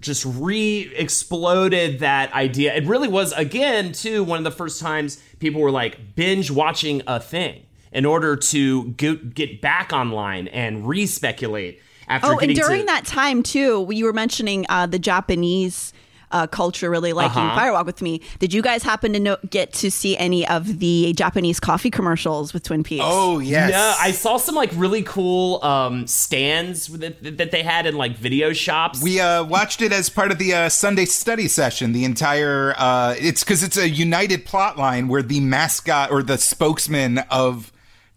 just re exploded that idea. It really was, again, too, one of the first times people were like binge watching a thing in order to go- get back online and re speculate after oh and during to- that time too you were mentioning uh, the Japanese uh, culture really liking Uh-huh. Firewalk with me. Did you guys happen to know, get to see any of the Japanese coffee commercials with Twin Peaks? Oh yes. No, I saw some like really cool um, stands that, that they had in like video shops. We uh, watched it as part of the uh, Sunday study session. The entire uh, it's because it's a united plot line where the mascot or the spokesman of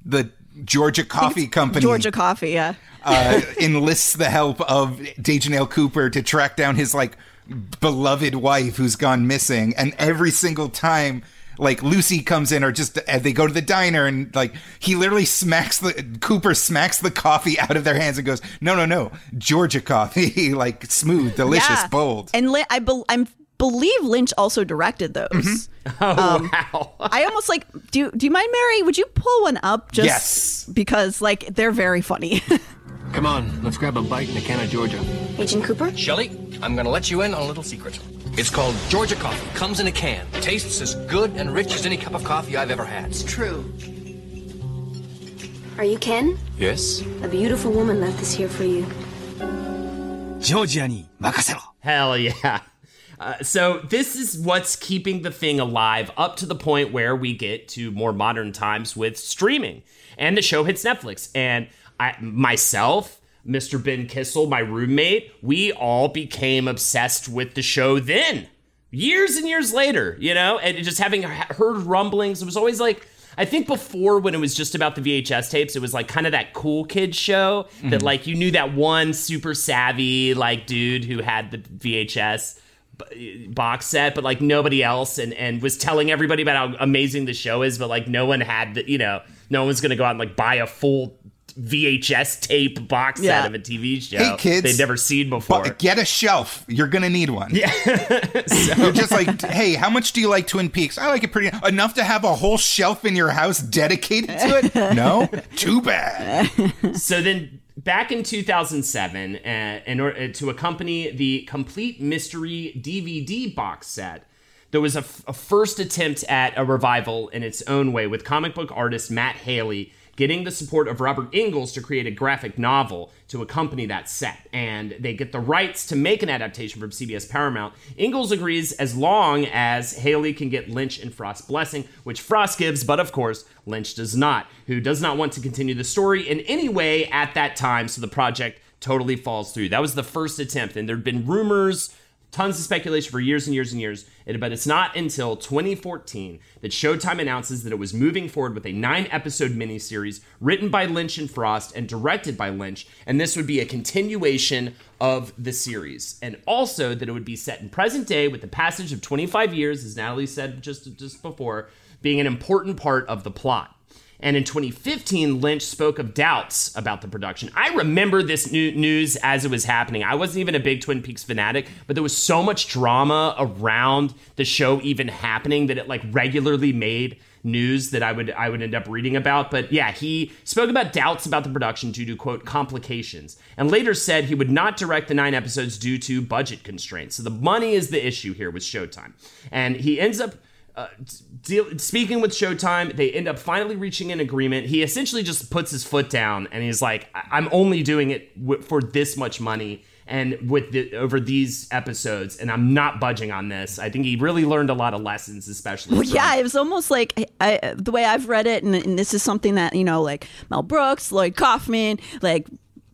the Georgia Coffee Company Georgia Coffee, yeah. uh, enlists the help of Dejanale Cooper to track down his like beloved wife who's gone missing, and every single time. Like Lucy comes in, or just uh, they go to the diner, and like he literally smacks the Cooper smacks the coffee out of their hands and goes, "No, no, no, Georgia coffee, like smooth, delicious, yeah. bold." And Lin- I, bel I believe Lynch also directed those. Mm-hmm. oh wow! I almost like do. Do you mind, Mary? Would you pull one up? Just Yes. because like they're very funny. Come on, let's grab a bite in a can of Georgia. Agent Cooper? Shelly, I'm gonna let you in on a little secret. It's called Georgia coffee. Comes in a can. Tastes as good and rich as any cup of coffee I've ever had. It's true. Are you Ken? Yes. A beautiful woman left this here for you. Georgia ni makasero. Hell yeah. Uh, so this is what's keeping the thing alive up to the point where we get to more modern times with streaming and the show hits netflix and I myself. Mr. Ben Kissel, my roommate, we all became obsessed with the show then. Years and years later, you know, and just having heard rumblings, it was always like, I think before when it was just about the VHS tapes, it was like kind of that cool kid show that mm-hmm. like you knew that one super savvy like dude who had the VHS box set, but like nobody else, and and was telling everybody about how amazing the show is, but like no one had the you know no one's gonna go out and like buy a full. VHS tape box set Yeah. of a TV show Hey, kids. they'd never seen before. But get a shelf. You're gonna need one. Yeah. You're just like, hey, how much do you like Twin Peaks? I like it pretty enough to have a whole shelf in your house dedicated to it. No, too bad. So then, back in 2007, uh, in order uh, to accompany the complete mystery DVD box set, there was a, f- a first attempt at a revival in its own way with comic book artist Matt Haley getting the support of Robert Engels to create a graphic novel to accompany that set. And they get the rights to make an adaptation from CBS Paramount. Ingalls agrees as long as Haley can get Lynch and Frost's blessing, which Frost gives, but of course, Lynch does not, who does not want to continue the story in any way at that time, so the project totally falls through. That was the first attempt, and there had been rumors tons of speculation for years and years and years. But it's not until 2014 that Showtime announces that it was moving forward with a nine episode miniseries written by Lynch and Frost and directed by Lynch. And this would be a continuation of the series. And also that it would be set in present day with the passage of 25 years, as Natalie said just, just before, being an important part of the plot. And in 2015, Lynch spoke of doubts about the production. I remember this new news as it was happening. I wasn't even a big Twin Peaks fanatic, but there was so much drama around the show even happening that it like regularly made news that I would I would end up reading about. But yeah, he spoke about doubts about the production due to quote complications, and later said he would not direct the nine episodes due to budget constraints. So the money is the issue here with Showtime, and he ends up uh, deal, speaking with Showtime, they end up finally reaching an agreement. He essentially just puts his foot down and he's like, "I'm only doing it w- for this much money." And with the, over these episodes, and I'm not budging on this. I think he really learned a lot of lessons, especially. Well, from- yeah, it was almost like I, I, the way I've read it, and, and this is something that you know, like Mel Brooks, Lloyd Kaufman, like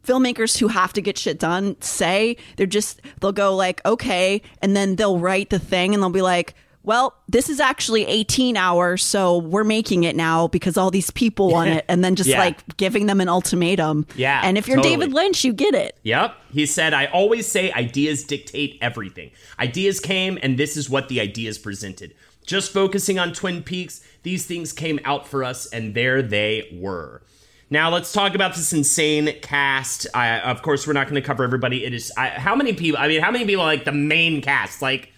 filmmakers who have to get shit done say they're just they'll go like okay, and then they'll write the thing, and they'll be like. Well, this is actually 18 hours, so we're making it now because all these people want it, and then just Yeah. like giving them an ultimatum. Yeah, and if you're totally. David Lynch, you get it. Yep. He said, I always say ideas dictate everything. Ideas came, and this is what the ideas presented. Just focusing on Twin Peaks, these things came out for us, and there they were. Now let's talk about this insane cast. I, of course, we're not going to cover everybody. It is I, how many people? I mean, how many people are like the main cast? Like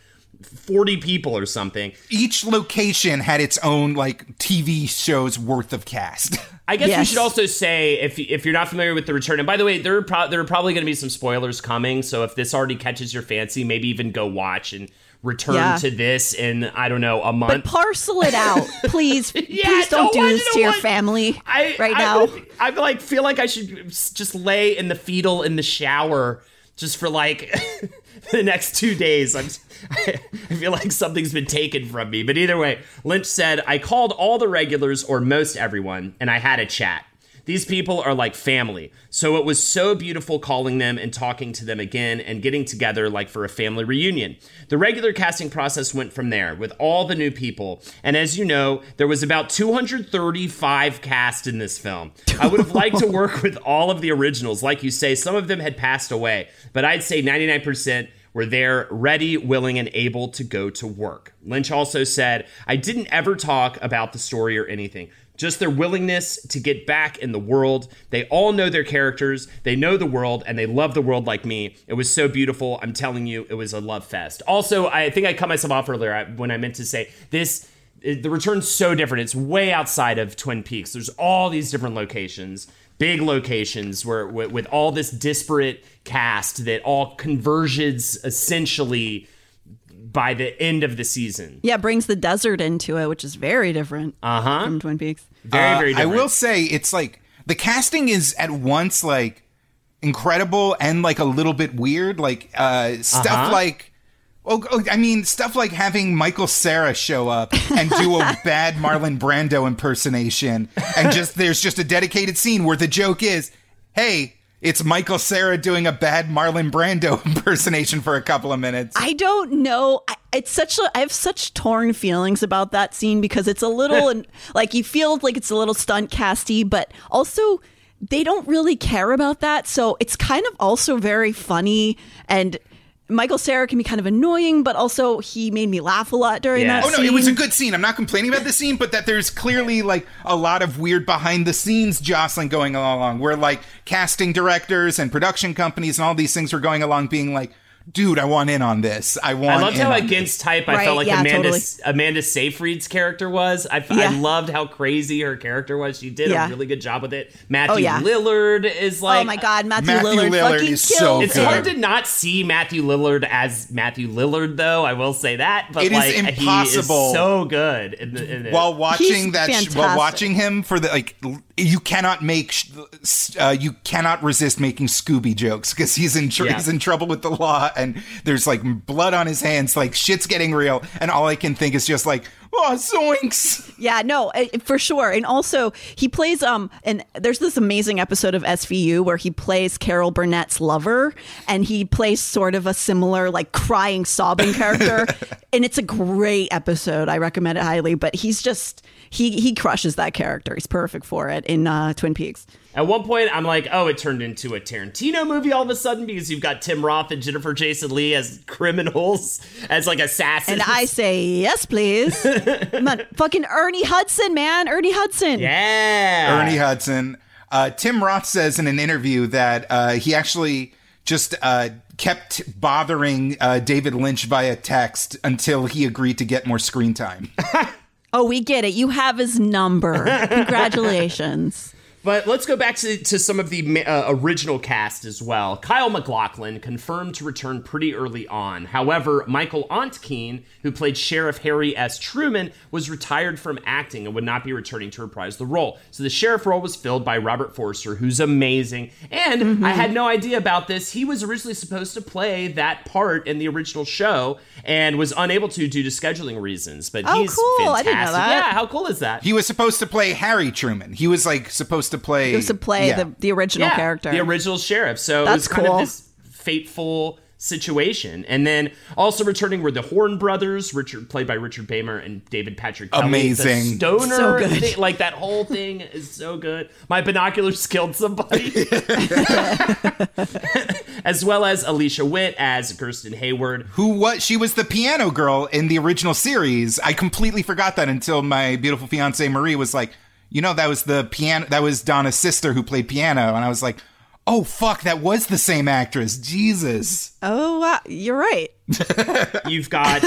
forty people or something. Each location had its own like TV show's worth of cast. I guess we should also say if if you're not familiar with the return, and by the way, there are pro- there are probably going to be some spoilers coming. So if this already catches your fancy, maybe even go watch and return Yeah. to this in I don't know a But month. parcel it out, please. Yeah, please don't don't do this to to your watch- family I, right I now. would- I like feel like I should just lay in the fetal in the shower just for like the next two days. I'm I feel like something's been taken from me. But either way, Lynch said I called all the regulars or most everyone, and I had a chat. These people are like family. So it was so beautiful calling them and talking to them again and getting together like for a family reunion. The regular casting process went from there with all the new people. And as you know, there was about 235 cast in this film. I would have liked to work with all of the originals. Like you say, some of them had passed away, but I'd say 99% were there ready, willing, and able to go to work. Lynch also said, I didn't ever talk about the story or anything. Just their willingness to get back in the world. They all know their characters, they know the world, and they love the world like me. It was so beautiful. I'm telling you, it was a love fest. Also, I think I cut myself off earlier when I meant to say this the return's so different. It's way outside of Twin Peaks. There's all these different locations, big locations where with, with all this disparate cast that all converges essentially by the end of the season. Yeah, brings the desert into it, which is very different Uh-huh. from Twin Peaks. Very, Uh, very I will say it's like the casting is at once like incredible and like a little bit weird. Like uh, stuff Uh-huh. like. Oh, oh, I mean, stuff like having Michael Cera show up and do a bad Marlon Brando impersonation, and just there's just a dedicated scene where the joke is, "Hey, it's Michael Cera doing a bad Marlon Brando impersonation for a couple of minutes. I don't know. I, it's such a. I have such torn feelings about that scene because it's a little and like you feel like it's a little stunt casty, but also they don't really care about that. So it's kind of also very funny and. Michael Cera can be kind of annoying, but also he made me laugh a lot during Yeah. that. Oh no, it was a good scene. I'm not complaining about the scene, but that there's clearly like a lot of weird behind the scenes jostling going along where like casting directors and production companies and all these things were going along being like, dude, I want in on this. I want I loved in how on against type I Right, felt like yeah, Amanda totally. Amanda Seyfried's character was. I, I loved how crazy her character was. She did Yeah. a really good job with it. Matthew Oh, yeah. Lillard is oh like oh my god, Matthew, Matthew Lillard, Lillard fucking is so It's good. hard to not see Matthew Lillard as Matthew Lillard, though. I will say that, but It is like impossible. he is so good. In the, in while watching He's that sh- while watching him for the like l- you cannot make uh, you cannot resist making Scooby jokes because he's in tr- Yeah. he's in trouble with the law and there's like blood on his hands like shit's getting real and all I can think is just like oh zoinks Yeah, no, eh, for sure. And also, he plays um and there's this amazing episode of SVU where he plays Carol Burnett's lover and he plays sort of a similar like crying sobbing character and it's a great episode. I recommend it highly, but he's just he he crushes that character. He's perfect for it in uh, Twin Peaks. At one point, I'm like, oh, it turned into a Tarantino movie all of a sudden because you've got Tim Roth and Jennifer Jason Leigh as criminals, as like assassins. And I say, "Yes, please." Come on, fucking Ernie Hudson, man. Ernie Hudson. yeah. Ernie Hudson uh, Tim Roth says in an interview that uh, he actually just uh, kept bothering uh, David Lynch via text until he agreed to get more screen time Oh, we get it. You have his number. Congratulations. But let's go back to, to some of the uh, original cast as well. Kyle MacLachlan confirmed to return pretty early on. However, Michael Ontkean, who played Sheriff Harry S. Truman, was retired from acting and would not be returning to reprise the role. So the sheriff role was filled by Robert Forster, who's amazing. And I had no idea about this. He was originally supposed to play that part in the original show and was unable to due to scheduling reasons. But Oh, he's cool. I fantastic. didn't know that. Yeah, how cool is that? he was supposed to play Harry Truman he was like supposed to play He was to play yeah. the, the original yeah, character. the original sheriff. So it That's was kind cool. of this fateful situation. And then also returning were the Horne brothers, Richard played by Richard Beymer and David Patrick. Kelly. Amazing. the stoner, So good. thing- like that whole thing is so good. My binoculars killed somebody, as well as Alicia Witt as Gersten Hayward. who was she was the piano girl in the original series. I completely forgot that until my beautiful fiance Marie was like, you know, that was the piano that was Donna's sister who played piano, and I was like, oh fuck, that was the same actress. Jesus. oh, wow. You're right. You've got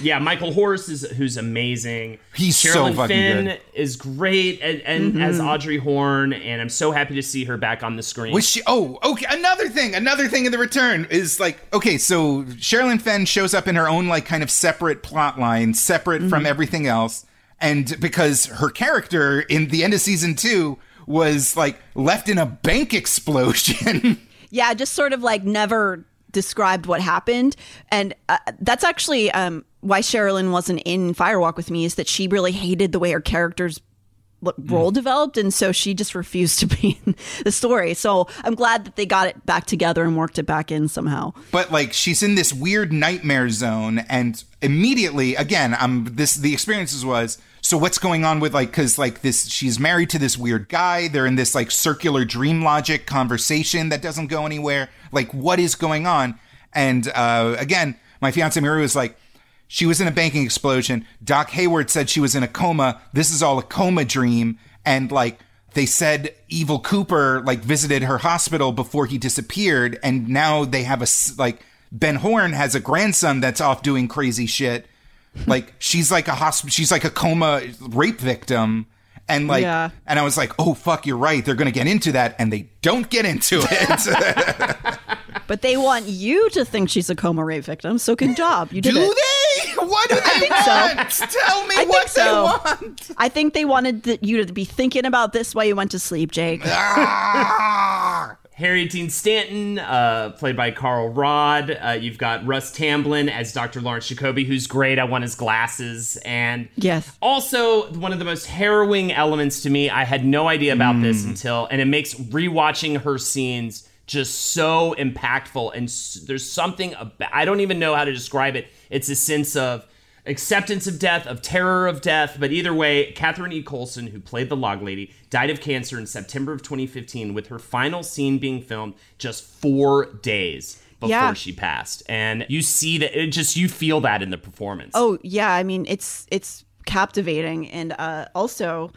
yeah, Michael Horse is who's amazing. He's so fucking Fenn good. is great and, and mm-hmm. as Audrey Horne, and I'm so happy to see her back on the screen. Was she? Oh, okay. Another thing, another thing in the return is like, okay, so Sherilyn Fenn shows up in her own like kind of separate plot line, separate from mm-hmm. everything else, and because her character in the end of season two was like left in a bank explosion. Yeah, just sort of like never described what happened. And uh, that's actually um, why Sherilyn wasn't in Firewalk with me is that she really hated the way her character's lo- role developed. And so she just refused to be in the story. So I'm glad that they got it back together and worked it back in somehow. but like she's in this weird nightmare zone and immediately again i'm this the experiences was so what's going on with like because like this she's married to this weird guy. They're in this like circular dream logic conversation that doesn't go anywhere. Like what is going on? And uh again my fiance Mary was like she was in a banking explosion. Doc hayward said she was in a coma. This is all a coma dream. And like they said evil cooper like visited her hospital before he disappeared. And now they have a like ben horne has a grandson that's off doing crazy shit like she's like a hosp- she's like a coma rape victim and like Yeah. and i was like oh fuck you're right they're gonna get into that and they don't get into it But they want you to think she's a coma rape victim. So good job. You did do did they it. what do they think so. want tell me I what think so. they want I think they wanted th- you to be thinking about this while you went to sleep, Jake. Ah! Harry Dean Stanton, uh, played by Carl Rodd. Uh, you've got Russ Tamblyn as Dr. Lawrence Jacoby, who's great. I want his glasses. And Yes. also, one of the most harrowing elements to me, I had no idea about this until, and it makes rewatching her scenes just so impactful. And s- there's something about, I don't even know how to describe it. It's a sense of acceptance of death, of terror of death. But either way, Catherine E. Coulson, who played the log lady, died of cancer in September of 2015, with her final scene being filmed just four days before Yeah. she passed. And you see that, it just, you feel that in the performance. Oh yeah, I mean it's it's captivating, and uh, also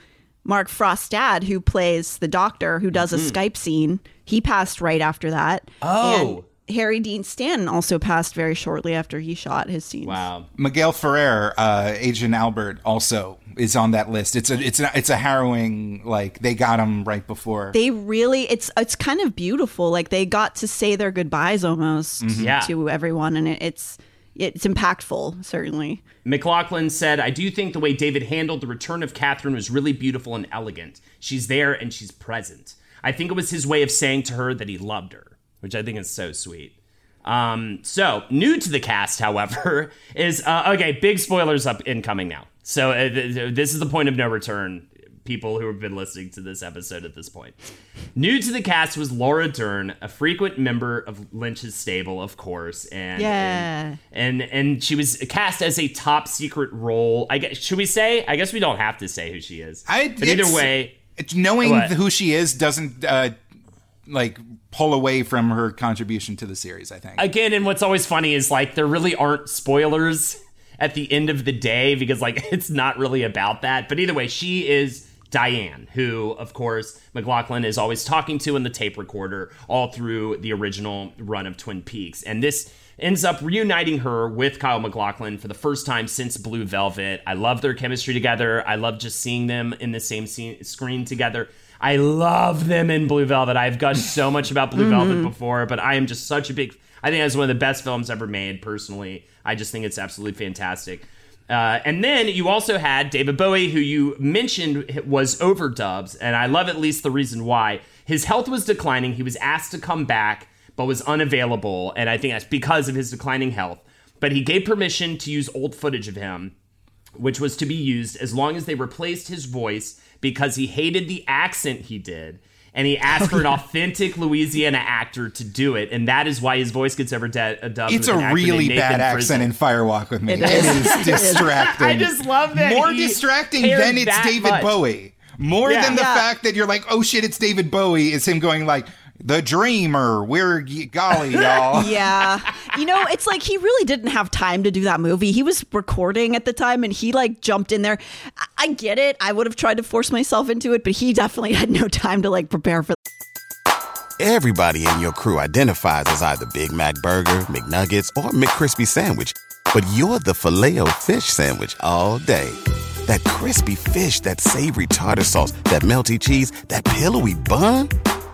Mark Frost's dad, who plays the doctor, who does a Skype scene, he passed right after that. Oh. and Harry Dean Stanton also passed very shortly after he shot his scenes. Wow. Miguel Ferrer, uh, Agent Albert, also is on that list. It's a it's a, it's a harrowing. Like they got him right before. They really it's it's kind of beautiful. Like they got to say their goodbyes almost Yeah. to everyone, and it, it's it's impactful certainly. MacLachlan said, I do think the way David handled the return of Catherine was really beautiful and elegant. She's there and she's present. I think it was his way of saying to her that he loved her, which I think is so sweet. Um, so, new to the cast, however, is uh, okay, big spoilers up incoming now. So, uh, th- th- this is the point of no return, people who have been listening to this episode at this point. New to the cast was Laura Dern, a frequent member of Lynch's stable, of course, and Yeah. and and she was cast as a top secret role. I guess should we say? I guess we don't have to say who she is. I, but either it's- way, knowing What? who she is doesn't uh, like pull away from her contribution to the series. I think. again, and what's always funny is like there really aren't spoilers at the end of the day because like it's not really about that. But either way, she is Diane, who of course MacLachlan is always talking to in the tape recorder all through the original run of Twin Peaks, and this ends up reuniting her with Kyle MacLachlan for the first time since Blue Velvet. I love their chemistry together. I love just seeing them in the same scene, screen together. I love them in Blue Velvet. I've gotten so much about Blue Velvet before, but I am just such a big. I think that's one of the best films ever made. Personally, I just think it's absolutely fantastic. Uh, and then you also had David Bowie, who you mentioned was overdubs, and I love at least the reason why. His health was declining. He was asked to come back, but was unavailable, and I think that's because of his declining health. But he gave permission to use old footage of him which was to be used as long as they replaced his voice because he hated the accent he did. And he asked oh, for an authentic Louisiana actor to do it, and that is why his voice gets ever de- dubbed. it's a really bad Nathan accent Frizzell. in Firewalk with Me. It It is. is distracting. I just love that More he distracting cared than it's David much. Bowie. More Yeah. than the Yeah. fact that you're like, oh shit, it's David Bowie. Is him going like, the dreamer. We're golly, y'all. Yeah. You know, it's like he really didn't have time to do that movie. He was recording at the time and he like jumped in there. I, I get it. I would have tried to force myself into it, but he definitely had no time to like prepare for Everybody in your crew identifies as either Big Mac Burger, McNuggets, or McCrispy Sandwich. But you're the filet fish Sandwich all day. That crispy fish, that savory tartar sauce, that melty cheese, that pillowy bun.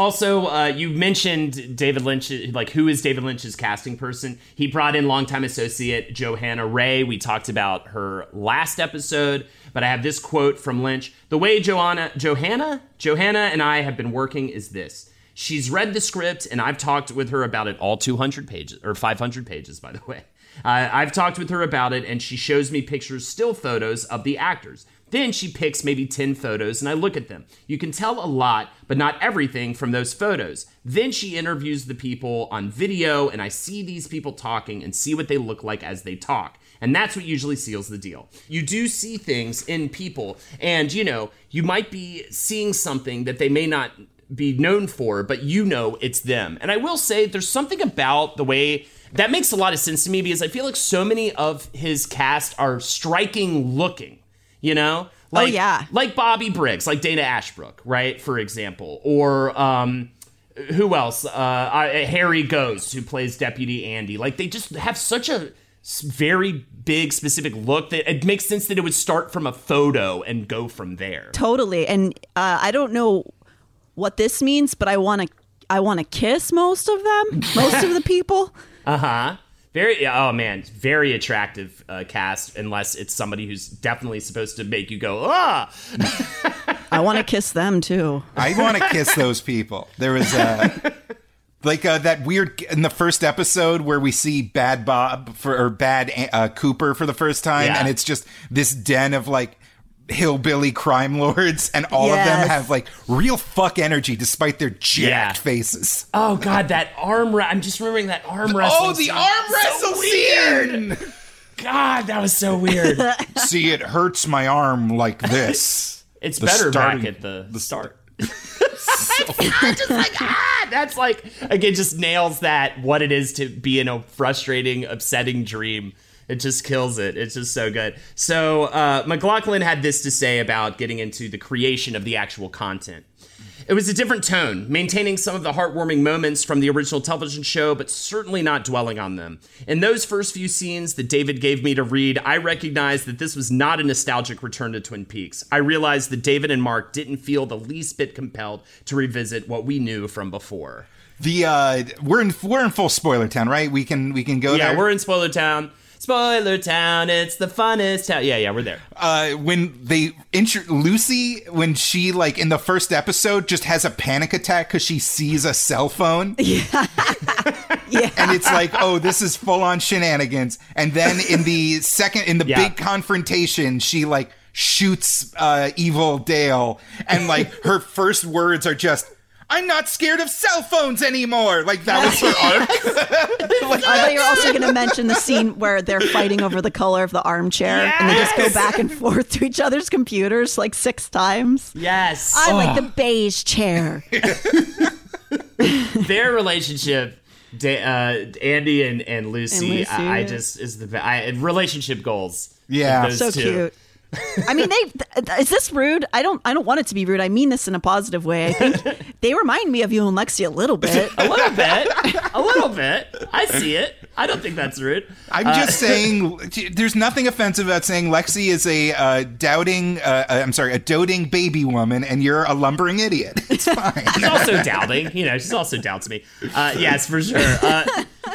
Also, uh, you mentioned David Lynch. Like, who is David Lynch's casting person? He brought in longtime associate Johanna Ray. We talked about her last episode, but I have this quote from Lynch: "The way Joanna, Johanna, Johanna, and I have been working is this." She's read the script, and I've talked with her about it all 200 pages, or 500 pages, by the way. Uh, I've talked with her about it, and she shows me pictures, still photos of the actors. Then she picks maybe 10 photos and I look at them. You can tell a lot, but not everything from those photos. Then she interviews the people on video and I see these people talking and see what they look like as they talk. And that's what usually seals the deal. You do see things in people, and you know, you might be seeing something that they may not be known for, but you know it's them. And I will say there's something about the way that makes a lot of sense to me because I feel like so many of his cast are striking looking, you know? Like, yeah. Like Bobby Briggs, like Dana Ashbrook, right? For example. Or um who else? Uh, I, Harry Goaz, who plays Deputy Andy. Like they just have such a very big specific look that it makes sense that it would start from a photo and go from there. Totally. And uh, I don't know what this means, but I want to I want to kiss most of them, most of the people. Uh huh. Very. Oh man, very attractive uh, cast. Unless it's somebody who's definitely supposed to make you go ah. I want to kiss them too. I want to kiss those people. There was a like uh, that weird in the first episode where we see Bad Bob for or Bad uh, Cooper for the first time, Yeah. and it's just this den of like hillbilly crime lords, and all of them have like real fuck energy despite their jacked Yeah. faces. Oh god, that arm. Ra- I'm just remembering that arm wrestling. Oh, the scene. arm So wrestle weird. scene! God, that was so weird. See, it hurts my arm like this. It's The better starting- back at the, the start. I'm just like ah, that's like again just nails that what it is to be in a frustrating, upsetting dream. It just kills it. It's just so good. So uh, MacLachlan had this to say about getting into the creation of the actual content. It was a different tone, maintaining some of the heartwarming moments from the original television show, but certainly not dwelling on them. In those first few scenes that David gave me to read, I recognized that this was not a nostalgic return to Twin Peaks. I realized that David and Mark didn't feel the least bit compelled to revisit what we knew from before. The uh, we're in we're in full spoiler town, right? We can we can go Yeah, there. we're in Spoiler Town. Spoiler Town, it's the funnest town. Yeah, yeah, we're there. uh, when they intro Lucy when she like in the first episode just has a panic attack because she sees a cell phone. Yeah. yeah. and it's like, oh, this is full on shenanigans. And then in the second in the Yeah. big confrontation, she like shoots uh, evil Dale, and like her first words are just. I'm not scared of cell phones anymore. Like that was her arc. I thought you were also going to mention the scene where they're fighting over the color of the armchair yes! and they just go back and forth to each other's computers like six times. Yes. I like the beige chair. their relationship Da- uh, Andy and, and Lucy, And Lucy, I, I just is the I, relationship goals. Yeah. Those so two. cute. I mean, they th- is this rude? I don't. I don't want it to be rude. I mean this in a positive way. I think they remind me of you and Lexi a little bit. A little bit, a little bit. I see it. I don't think that's rude. I'm just saying, there's nothing offensive about saying Lexi is a uh, doubting, uh, uh, I'm sorry, a doting baby woman, and you're a lumbering idiot. It's fine. She's also doubting. You know, she's also doubts me. Uh, yes, for sure.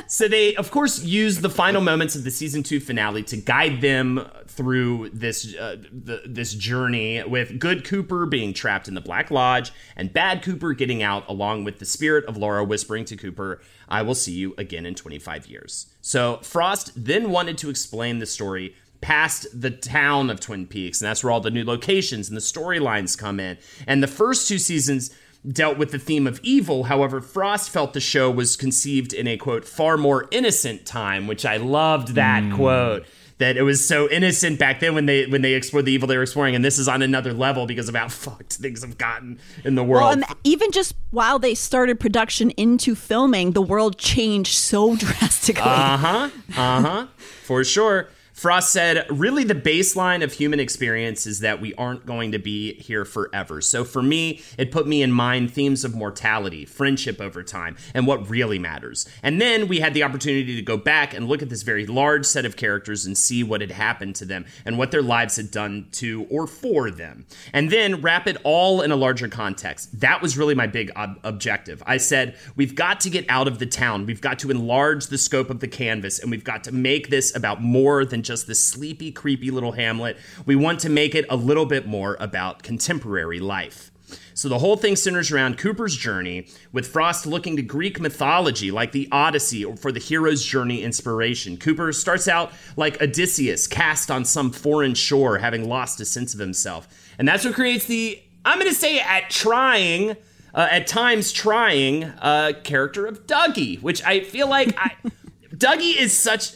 So they, of course, use the final moments of the season two finale to guide them through this uh, the, this journey. With good Cooper being trapped in the Black Lodge and bad Cooper getting out, along with the spirit of Laura whispering to Cooper, "I will see you again in 25 years." So Frost then wanted to explain the story past the town of Twin Peaks, and that's where all the new locations and the storylines come in. And the first two seasons dealt with the theme of evil. However, Frost felt the show was conceived in a quote far more innocent time, which I loved that quote. That it was so innocent back then when they when they explored the evil they were exploring, and this is on another level because of how fucked things have gotten in the world. Well, and even just while they started production into filming, the world changed so drastically. Uh huh. Uh huh. For sure. Frost said, really, the baseline of human experience is that we aren't going to be here forever. So for me, it put me in mind themes of mortality, friendship over time, and what really matters. And then we had the opportunity to go back and look at this very large set of characters and see what had happened to them and what their lives had done to or for them. And then wrap it all in a larger context. That was really my big ob- objective. I said, we've got to get out of the town. We've got to enlarge the scope of the canvas, and we've got to make this about more than just this sleepy, creepy little hamlet. We want to make it a little bit more about contemporary life. So the whole thing centers around Cooper's journey, with Frost looking to Greek mythology like the Odyssey for the hero's journey inspiration. Cooper starts out like Odysseus, cast on some foreign shore, having lost a sense of himself. And that's what creates the, I'm going to say, at trying, uh, at times trying, uh, character of Dougie, which I feel like I, Dougie is such,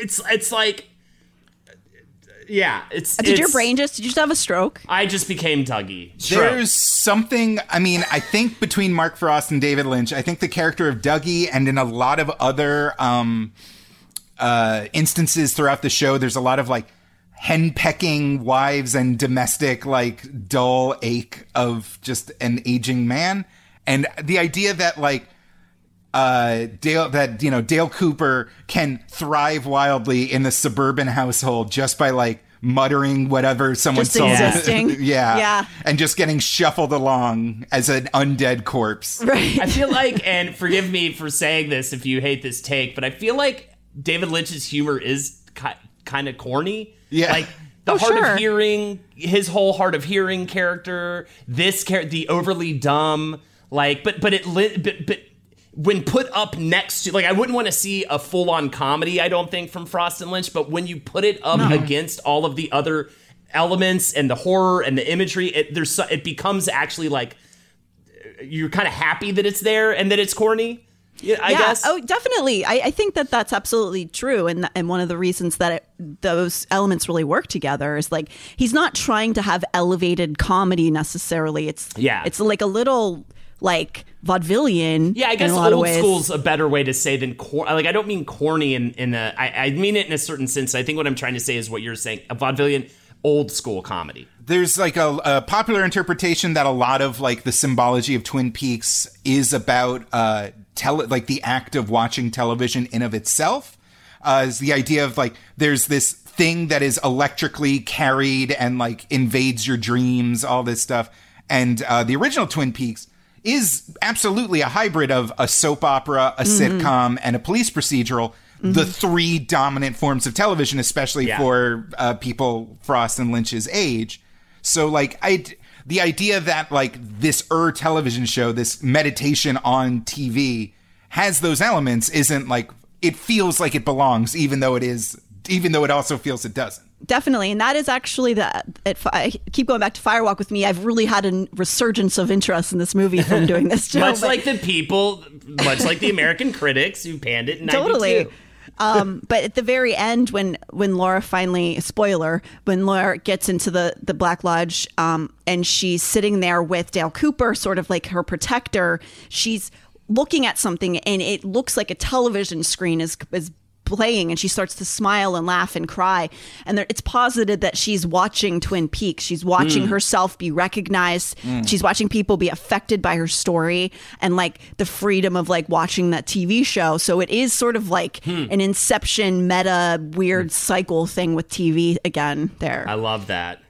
it's, it's like, yeah, it's. Did your brain just? Did you just have a stroke? I just became Dougie. There's something, I mean, I think between Mark Frost and David Lynch, I think the character of Dougie and in a lot of other um, uh, instances throughout the show, there's a lot of like henpecking wives and domestic, like dull ache of just an aging man. And the idea that like, uh, Dale, that, you know, Dale Cooper can thrive wildly in the suburban household just by like muttering whatever someone Just saw. existing. yeah. Yeah. And just getting shuffled along as an undead corpse. Right. I feel like, and forgive me for saying this if you hate this take, but I feel like David Lynch's humor is ki- kind of corny. Yeah. Like the Oh, hard sure. of hearing, his whole hard of hearing character, this character, the overly dumb, like, but but it li- but but when put up next to like I wouldn't want to see a full on comedy, I don't think from Frost and Lynch, but when you put it up against all of the other elements and the horror and the imagery, it there's so, it becomes actually like you're kind of happy that it's there and that it's corny. Yeah, I yeah. guess. Oh, definitely. I, I think that that's absolutely true, and and one of the reasons that it, those elements really work together is like he's not trying to have elevated comedy necessarily. It's Yeah. It's like a little like vaudevillian. Yeah, I guess in a lot of old ways. school's a better way to say than cor- like I don't mean corny in in a I, I mean it in a certain sense. I think what I'm trying to say is what you're saying, a vaudevillian old school comedy. there's like a, a popular interpretation that a lot of like the symbology of Twin Peaks is about uh tele- like the act of watching television in of itself. Uh, is the idea of like there's this thing that is electrically carried and like invades your dreams, all this stuff. And uh, the original Twin Peaks is absolutely a hybrid of a soap opera, a sitcom, and a police procedural. The three dominant forms of television, especially Yeah. for uh, people Frost and Lynch's age. So, like, I the idea that like this er television show, this meditation on TV, has those elements isn't like it feels like it belongs, even though it is, even though it also feels it doesn't. Definitely, and that is actually the. It, I keep going back to Firewalk with me. I've really had a resurgence of interest in this movie from doing this show. much but- like the people, much like the American critics who panned it in totally 92. um, but at the very end when when laura finally spoiler when laura gets into the the black lodge um, and she's sitting there with dale cooper sort of like her protector she's looking at something and it looks like a television screen is is playing and she starts to smile and laugh and cry. And there, it's posited that she's watching twin peaks. She's watching mm. herself be recognized. Mm. She's watching people be affected by her story and like the freedom of like watching that tv show. So it is sort of like hmm. an inception meta weird hmm. cycle thing with tv again there. I love that.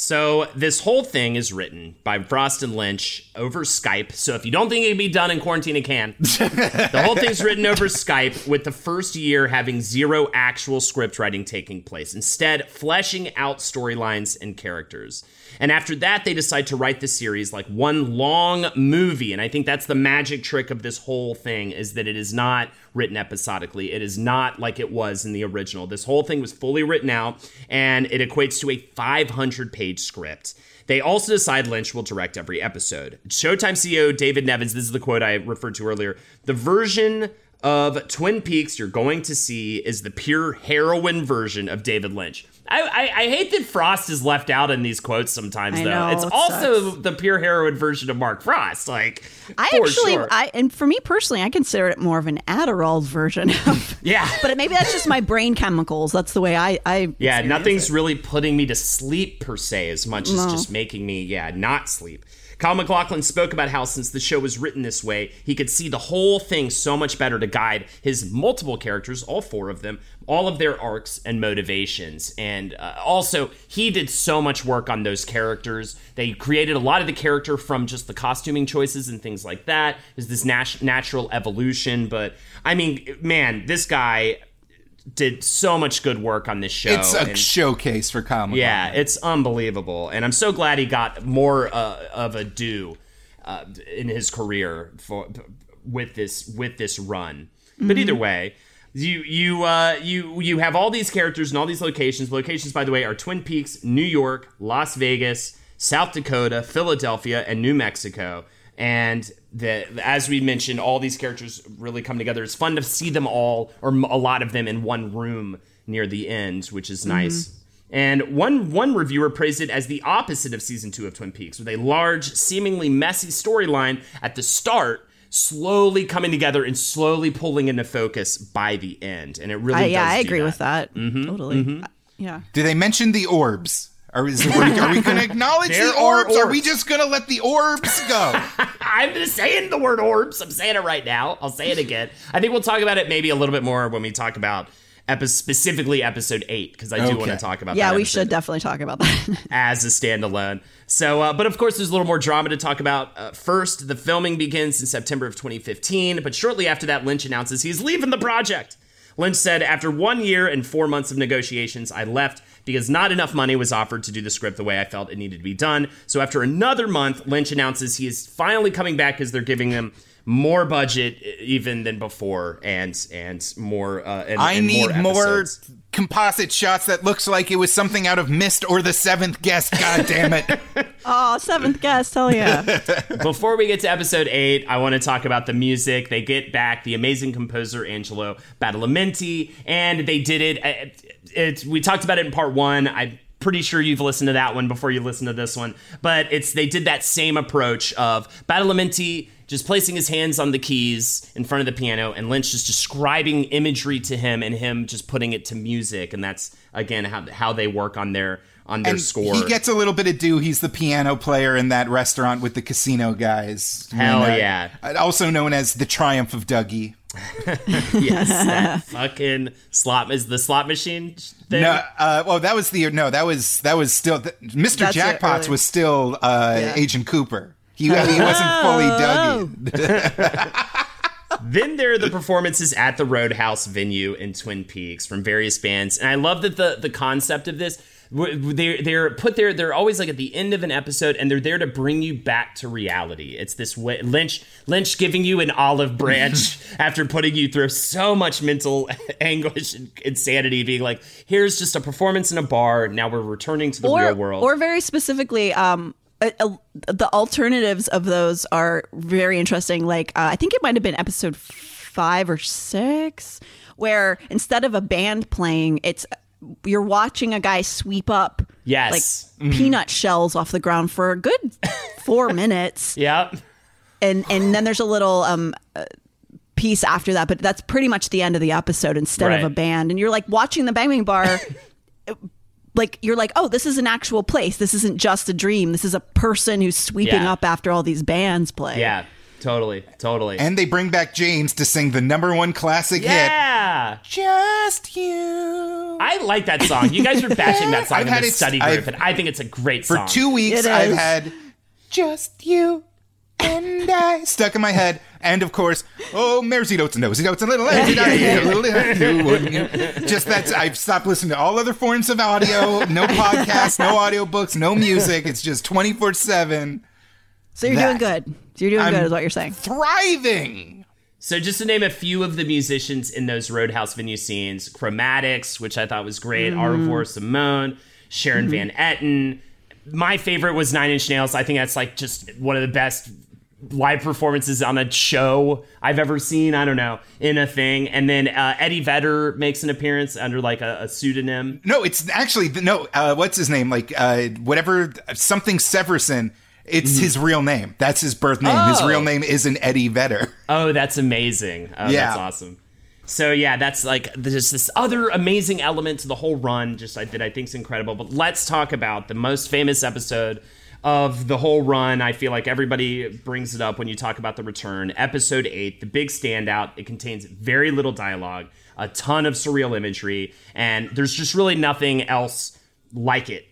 So this whole thing is written by Frost and Lynch over Skype. So if you don't think it can be done in quarantine, it can. the whole thing's written over Skype, with the first year having zero actual script writing taking place. Instead, fleshing out storylines and characters. And after that, they decide to write the series like one long movie. And I think that's the magic trick of this whole thing is that it is not written episodically. It is not like it was in the original. This whole thing was fully written out, and it equates to a 500 page script. They also decide Lynch will direct every episode. Showtime CEO David Nevins, this is the quote I referred to earlier. The version of Twin Peaks you're going to see is the pure heroin version of David Lynch. I, I, I hate that Frost is left out in these quotes sometimes, I though. know, it's it also sucks. the pure heroin version of Mark Frost. Like, i actually sure. i and for me personally i consider it more of an adderall version of yeah. but maybe that's just my brain chemicals that's the way i i Yeah, nothing's it. really putting me to sleep per se as much as just making me, yeah, not sleep. Kyle MacLachlan spoke about how since the show was written this way, he could see the whole thing so much better to guide his multiple characters, all four of them, all of their arcs and motivations. And uh, also, he did so much work on those characters. They created a lot of the character from just the costuming choices and things like that. There's this nat- natural evolution. But I mean, man, this guy did so much good work on this show. It's a and- showcase for Kyle MacLachlan. yeah, it's unbelievable, and I'm so glad he got more uh, of a due uh, in his career for with this with this run. But either way, you you uh, you you have all these characters and all these locations. Locations, by the way, are Twin Peaks, New York, Las Vegas, South Dakota, Philadelphia, and New Mexico. And the, as we mentioned, all these characters really come together. It's fun to see them all, or a lot of them, in one room near the end, which is mm-hmm. nice. And one one reviewer praised it as the opposite of season two of Twin Peaks, with a large, seemingly messy storyline at the start, slowly coming together and slowly pulling into focus by the end. And it really I, yeah i do agree with that mm-hmm. totally mm-hmm. Uh, yeah Do they mention the orbs? Are, is, are we, are we going to acknowledge There the are orbs? Are we just going to let the orbs go? I'm just saying the word orbs. I'm saying it right now. I'll say it again. I think we'll talk about it maybe a little bit more when we talk about epi- specifically episode eight, because I do want to talk about Yeah, that we should definitely talk about that. as a standalone. So, uh, but of course, there's a little more drama to talk about. Uh, first, the filming begins in September of 2015, but shortly after that, Lynch announces he's leaving the project. Lynch said, After one year and four months of negotiations, I left because not enough money was offered to do the script the way I felt it needed to be done. So, after another month, Lynch announces he is finally coming back because they're giving him more budget even than before and and more uh and, I and need more, episodes. composite shots that looks like it was something out of Myst or The Seventh Guest. God damn it! oh, seventh guest, hell yeah. Before we get to episode eight, I want to talk about the music. They get back the amazing composer Angelo Badalamenti, and they did it. It, it. We talked about it in part one. I'm pretty sure you've listened to that one before you listen to this one, but it's they did that same approach of Badalamenti just placing his hands on the keys in front of the piano, and Lynch just describing imagery to him, and him just putting it to music, and that's again how how they work on their on their and score. he gets a little bit of due. He's the piano player in that restaurant with the casino guys. Hell uh, yeah. Also known as the Triumph of Dougie. Yes, that fucking slot is the slot machine thing. No, uh, well, that was the no. That was that was still th- Mr. That's it, Jackpots really. was still uh, Yeah. Agent Cooper. He, he wasn't fully Dougie. Then there are the performances at the Roadhouse venue in Twin Peaks from various bands, and I love that the the concept of this. W- They're they're put there. They're always like at the end of an episode, and they're there to bring you back to reality. It's this way Lynch Lynch giving you an olive branch after putting you through so much mental anguish and insanity, being like, "Here's just a performance in a bar. Now we're returning to the or, real world." or very specifically, um, uh, uh, the alternatives of those are very interesting. Like, uh, I think it might have been episode five or six, where instead of a band playing, it's you're watching a guy sweep up Yes. like peanut shells off the ground for a good four minutes, Yep. and and then there's a little um. uh, piece after that but that's pretty much the end of the episode instead Right. of a band and you're like watching the bang bang bar like you're like, oh, this is an actual place. This isn't just a dream. This is a person who's sweeping Yeah. up after all these bands play. Yeah. Totally. Totally. and they bring back James to sing the number one classic hit. Yeah. Just you. I like that song. You guys were bashing that song I've in had the it- study I've- group, and I think it's a great song. For song. two weeks, It I've is. had just you and I stuck in my head. And of course, oh, Mersey notes and nosy notes and little Mersey you wouldn't you? Just that I've stopped listening to all other forms of audio, no podcasts, no audiobooks, no music. It's just 24 7. So you're That. doing good. So you're doing I'm good, is what you're saying. Thriving. So just to name a few of the musicians in those Roadhouse venue scenes, Chromatics, which I thought was great, Au Revoir Simone, Sharon Van Etten. My favorite was Nine Inch Nails. I think that's like just one of the best live performances on a show I've ever seen. I don't know, in a thing. And then uh, Eddie Vedder makes an appearance under like a, a pseudonym. No, it's actually, no, uh, what's his name? Like, uh, whatever, something Severson. It's mm-hmm. his real name. That's his birth name. His Oh. real name isn't Eddie Vedder. Oh, that's amazing. Oh, Yeah. that's awesome. So yeah, that's like there's this other amazing element to the whole run, just I, that I think is incredible. But let's talk about the most famous episode of the whole run. I feel like everybody brings it up when you talk about the return. Episode eight, the big standout. It contains very little dialogue, a ton of surreal imagery, and there's just really nothing else like it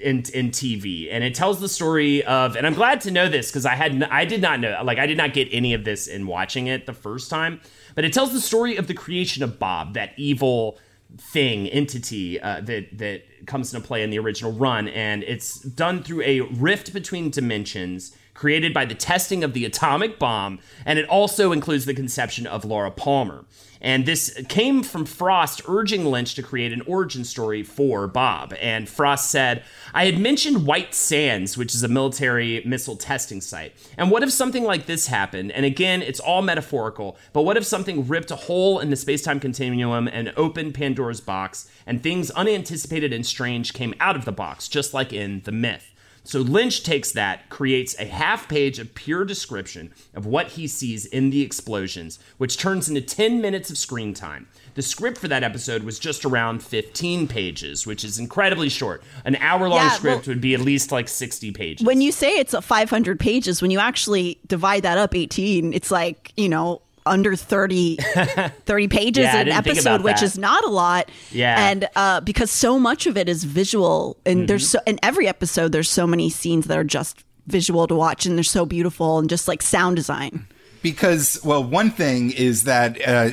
in in TV, and it tells the story of. And I'm glad to know this because I had n- I did not know like I did not get any of this in watching it the first time, but it tells the story of the creation of Bob, that evil thing entity uh, that that comes into play in the original run, and it's done through a rift between dimensions created by the testing of the atomic bomb, and it also includes the conception of Laura Palmer. And this came from Frost urging Lynch to create an origin story for Bob. And Frost said, I had mentioned White Sands, which is a military missile testing site. And what if something like this happened? And again, it's all metaphorical, but what if something ripped a hole in the space time continuum and opened Pandora's box, and things unanticipated and strange came out of the box, just like in The Myth? So Lynch takes that, creates a half page of pure description of what he sees in the explosions, which turns into 10 minutes of screen time. The script for that episode was just around 15 pages, which is incredibly short. An hour long Yeah, script well- would be at least like 60 pages. When you say it's a 500 pages, when you actually divide that up 18, it's like, you know, under 30, 30 pages Yeah, an episode, which is not a lot. Yeah. And uh, because so much of it is visual, and there's Mm-hmm. so in every episode, there's so many scenes that are just visual to watch, and they're so beautiful, and just like sound design. because well one thing is that uh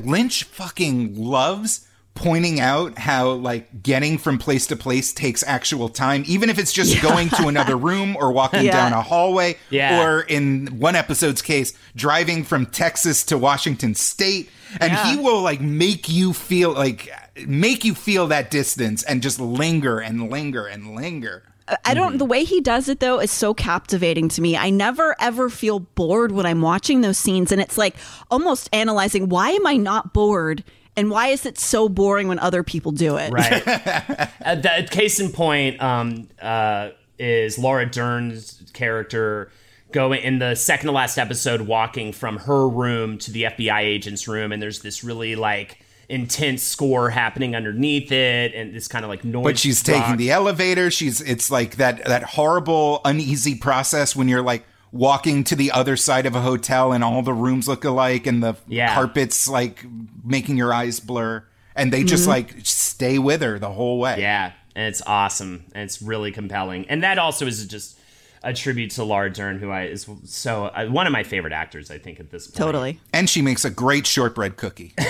lynch fucking loves pointing out how like getting from place to place takes actual time even if it's just going to another room or walking Yeah. down a hallway Yeah. or in one episode's case driving from texas to washington state and Yeah. he will like make you feel like make you feel that distance and just linger and linger and linger uh, I don't. Mm-hmm. The way he does it though is so captivating to me. I never ever feel bored when I'm watching those scenes, and it's like almost analyzing why am I not bored, and why is it so boring when other people do it? Right. uh, the case in point um, uh, is Laura Dern's character going in the second to last episode, walking from her room to the FBI agent's room, and there's this really like intense score happening underneath it, and this kind of like noise. but she's taking the elevator she's it's like that that horrible uneasy process when you're like walking to the other side of a hotel and all the rooms look alike and the Yeah. carpets like making your eyes blur. And they just like stay with her the whole way. Yeah, and it's awesome, and it's really compelling, and that also is just a tribute to Laura Dern, who I is so uh, one of my favorite actors, I think, at this point. Totally. and she makes a great shortbread cookie.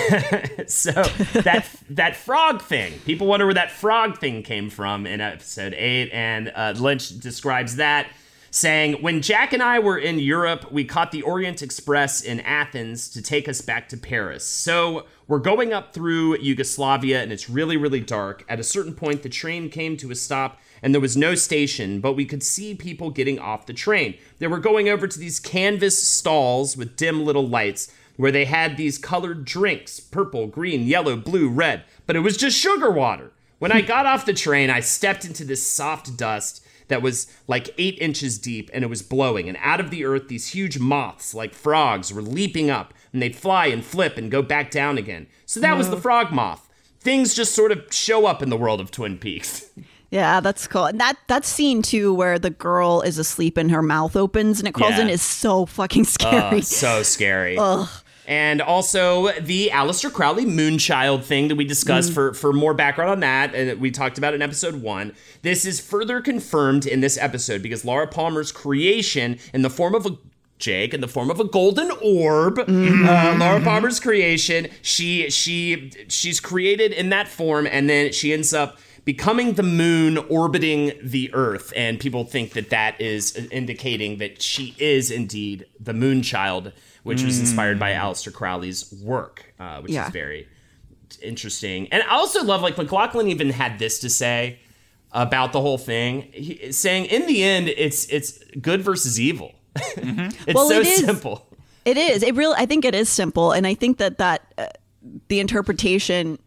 So that that frog thing, people wonder where that frog thing came from in episode eight, and uh, Lynch describes that saying, "When Jack and I were in Europe, we caught the Orient Express in Athens to take us back to Paris. So we're going up through Yugoslavia, and it's really really dark. At a certain point, the train came to a stop." And there was no station, but we could see people getting off the train. They were going over to these canvas stalls with dim little lights where they had these colored drinks purple, green, yellow, blue, red, but it was just sugar water. When I got off the train, I stepped into this soft dust that was like eight inches deep and it was blowing. And out of the earth, these huge moths, like frogs, were leaping up and they'd fly and flip and go back down again. So that was the frog moth. Things just sort of show up in the world of Twin Peaks. Yeah, that's cool. And that that scene too, where the girl is asleep and her mouth opens and it crawls Yeah. in, is so fucking scary. Uh, so scary. And also the Aleister Crowley Moonchild thing that we discussed for for more background on that, and we talked about in episode one. This is further confirmed in this episode because Laura Palmer's creation in the form of a Jake in the form of a golden orb. Uh, Laura Palmer's creation. She she she's created in that form, and then she ends up becoming the moon orbiting the earth and people think that that is indicating that she is indeed the moon child which was inspired by Aleister Crowley's work uh, which Yeah. is very interesting and i also love like MacLachlan even had this to say about the whole thing he, saying in the end it's it's good versus evil it's Well, so it simple It is. It really. I think it is simple, and I think that that uh, the interpretation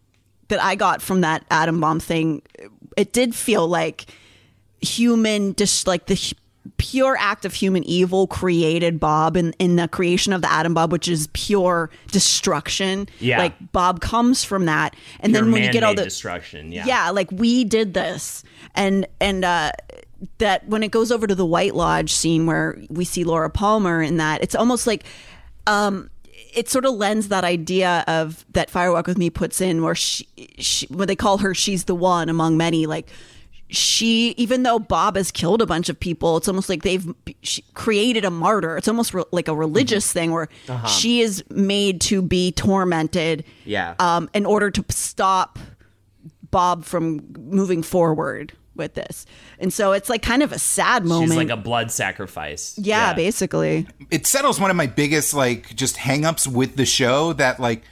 that I got from that atom bomb thing, it did feel like human, just like the pure act of human evil created Bob in in the creation of the atom bomb, which is pure destruction. Yeah. like Bob comes from that, and Pure then when you get all the destruction yeah yeah like we did this and and uh that when it goes over to the white lodge scene where we see laura palmer in that it's almost like um it sort of lends that idea of that firewalk with me puts in where she, she when they call her she's the one among many. Like she even though bob has killed a bunch of people it's almost like they've created a martyr. It's almost re- like a religious thing where she is made to be tormented Yeah. um in order to stop Bob from moving forward with this. And so it's like kind of a sad moment. she's like a blood sacrifice yeah, basically. it settles one of my biggest like just hangups with the show that like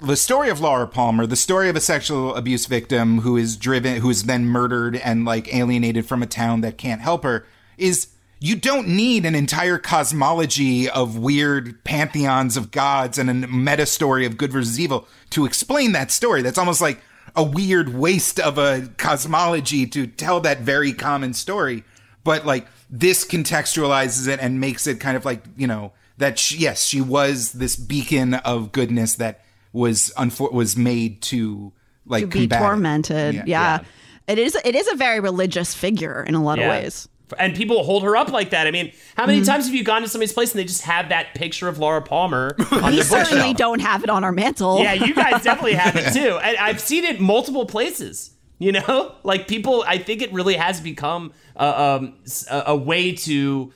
the story of Laura Palmer, the story of a sexual abuse victim who is driven who is then murdered and like alienated from a town that can't help her is you don't need an entire cosmology of weird pantheons of gods and a meta story of good versus evil to explain that story. That's almost like a weird waste of a cosmology to tell that very common story. But like this contextualizes it and makes it kind of like, you know, that she, yes, she was this beacon of goodness that was unfor- was made to like To be combat it. tormented. Yeah. Yeah. It is it is a very religious figure in a lot Yeah. of ways. And people hold her up like that. I mean, how many Mm-hmm. times have you gone to somebody's place and they just have that picture of Laura Palmer on We their certainly bookshelf? don't have it on our mantle. Yeah, you guys definitely have it too. And I've seen it multiple places. You know, like people. I think it really has become a, um, s- a, a way to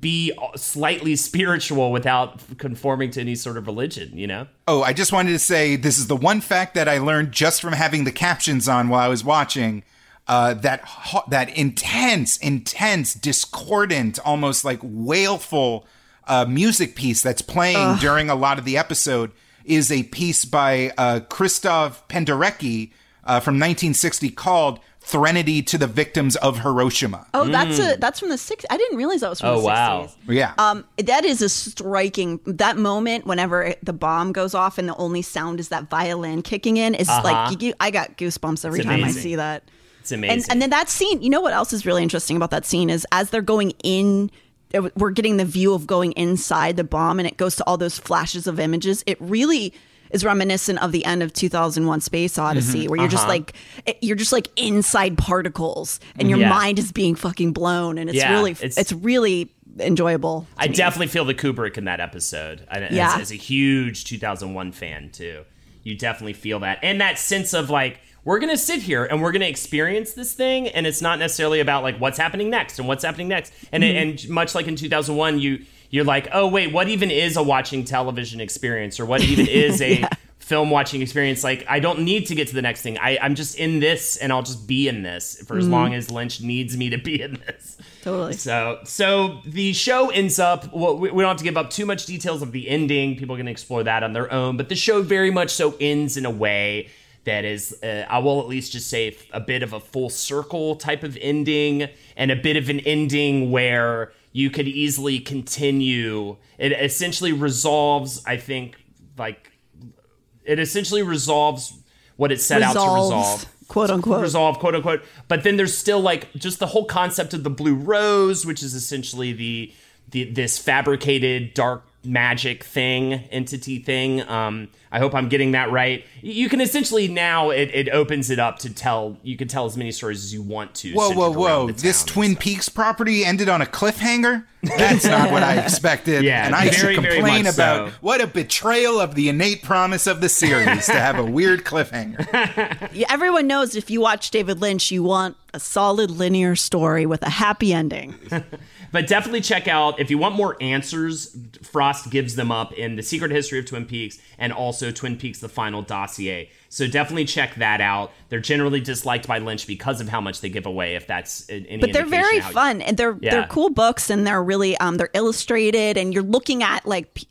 be slightly spiritual without conforming to any sort of religion. You know. Oh, I just wanted to say this is the one fact that I learned just from having the captions on while I was watching. Uh, that ho- that intense, intense, discordant, almost like wailful uh, music piece that's playing during a lot of the episode is a piece by uh, Christoph Penderecki uh, from 1960 called "Threnody to the Victims of Hiroshima." Oh, that's a that's from the six. I didn't realize that was from. Oh, the wow. 60s. Yeah. Um, that is a striking that moment whenever the bomb goes off and the only sound is that violin kicking in is like you, I got goosebumps every It's time I see that. It's amazing. And and then that scene, you know what else is really interesting about that scene is as they're going in uh, we're getting the view of going inside the bomb and it goes to all those flashes of images. It really is reminiscent of the end of 2001 Space mm-hmm. Odyssey where you're just uh-huh. like eh, you're just like inside particles and your Yeah. mind is being fucking blown and it's Yeah, really it's- it's, really enjoyable. I definitely feel the Kubrick in that episode. I, Yeah. as, as a huge 2001 fan too, you definitely feel that, and that sense of like we're gonna sit here and we're gonna experience this thing, and it's not necessarily about like what's happening next and what's happening next, and mm-hmm. and much like in 2001, you you're like, oh wait, what even is a watching television experience, or what even is a film watching experience? Like, I don't need to get to the next thing. I, I'm just in this, and I'll just be in this for as mm-hmm. long as Lynch needs me to be in this. Totally. So, so the show ends up. Well, we we don't have to give up too much details of the ending. People can explore that on their own. But the show very much so ends in a way that is, uh, I will at least just say, a bit of a full circle type of ending, and a bit of an ending where you could easily continue. It essentially resolves, I think, like it essentially resolves what it set out to resolve quote unquote. resolve quote unquote but then there's still like just the whole concept of the blue rose which is essentially the, the this fabricated dark magic thing entity thing um i hope i'm getting that right you can essentially now it, it opens it up to tell you can tell as many stories as you want to Whoa, whoa, whoa! This Twin stuff. Peaks property ended on a cliffhanger. That's not what I expected. Yeah, and I very, should complain about so. what a betrayal of the innate promise of the series to have a weird cliffhanger. Yeah, everyone knows if you watch David Lynch, you want a solid linear story with a happy ending. But definitely check out if you want more answers. Frost gives them up in the Secret History of Twin Peaks and also Twin Peaks: The Final Dossier. So definitely check that out. They're generally disliked by Lynch because of how much they give away. If that's any, but they're very fun and they're Yeah. they're cool books and they're really um they're illustrated and you're looking at like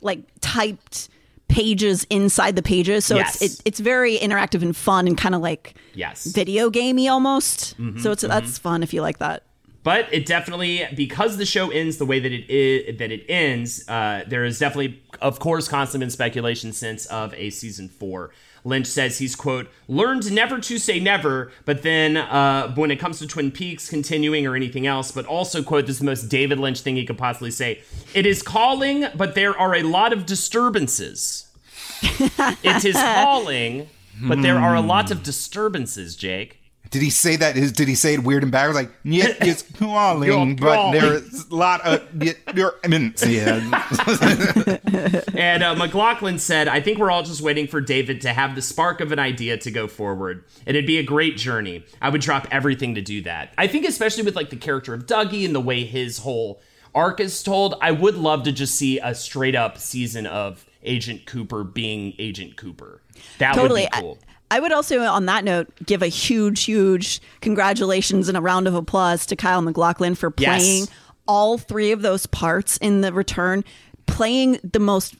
like typed pages inside the pages so Yes. it's it, it's very interactive and fun and kind of like Yes. video gamey almost Mm-hmm, so it's that's fun if you like that But it definitely because the show ends the way that it is that it ends, uh, there is definitely, of course, constant been speculation since of a season four. Lynch says he's quote learned never to say never, but then uh, when it comes to Twin Peaks continuing or anything else, but also quote this is the most David Lynch thing he could possibly say. It is calling, but there are a lot of disturbances. it is calling, but there are a lot of disturbances, Jake. Did he say that? Is- Did he say it weird and bad? Like, yeah, it's calling, but there's a lot of. Yeah, you're- I mean, yeah. And uh, MacLachlan said, I think we're all just waiting for David to have the spark of an idea to go forward. It'd be a great journey. I would drop everything to do that. I think, especially with like the character of Dougie and the way his whole arc is told, I would love to just see a straight up season of Agent Cooper being Agent Cooper. That totally would be cool. I, I would also on that note give a huge huge congratulations and a round of applause to Kyle MacLachlan for Yes. playing all three of those parts in the return playing the most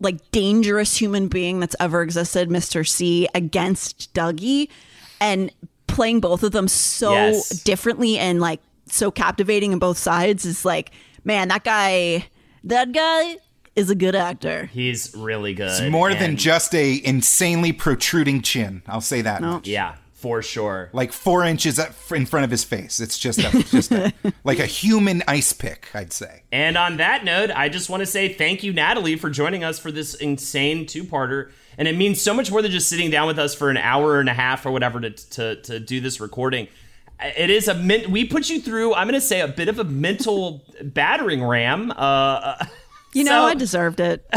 like dangerous human being that's ever existed Mr. C against Dougie and playing both of them so Yes. differently and like so captivating in both sides is like man that guy that guy is a good actor He's really good. It's more than just a insanely protruding chin. I'll say that much. Yeah, for sure. Like four inches in front of his face. It's just a, just a, like a human ice pick, I'd say. And on that note, I just want to say thank you, Natalie, for joining us for this insane two parter. And it means so much more than just sitting down with us for an hour and a half or whatever to, to, to do this recording. it is a men- we put you through. I'm going to say a bit of a mental battering ram. Uh, You know, So- I deserved it.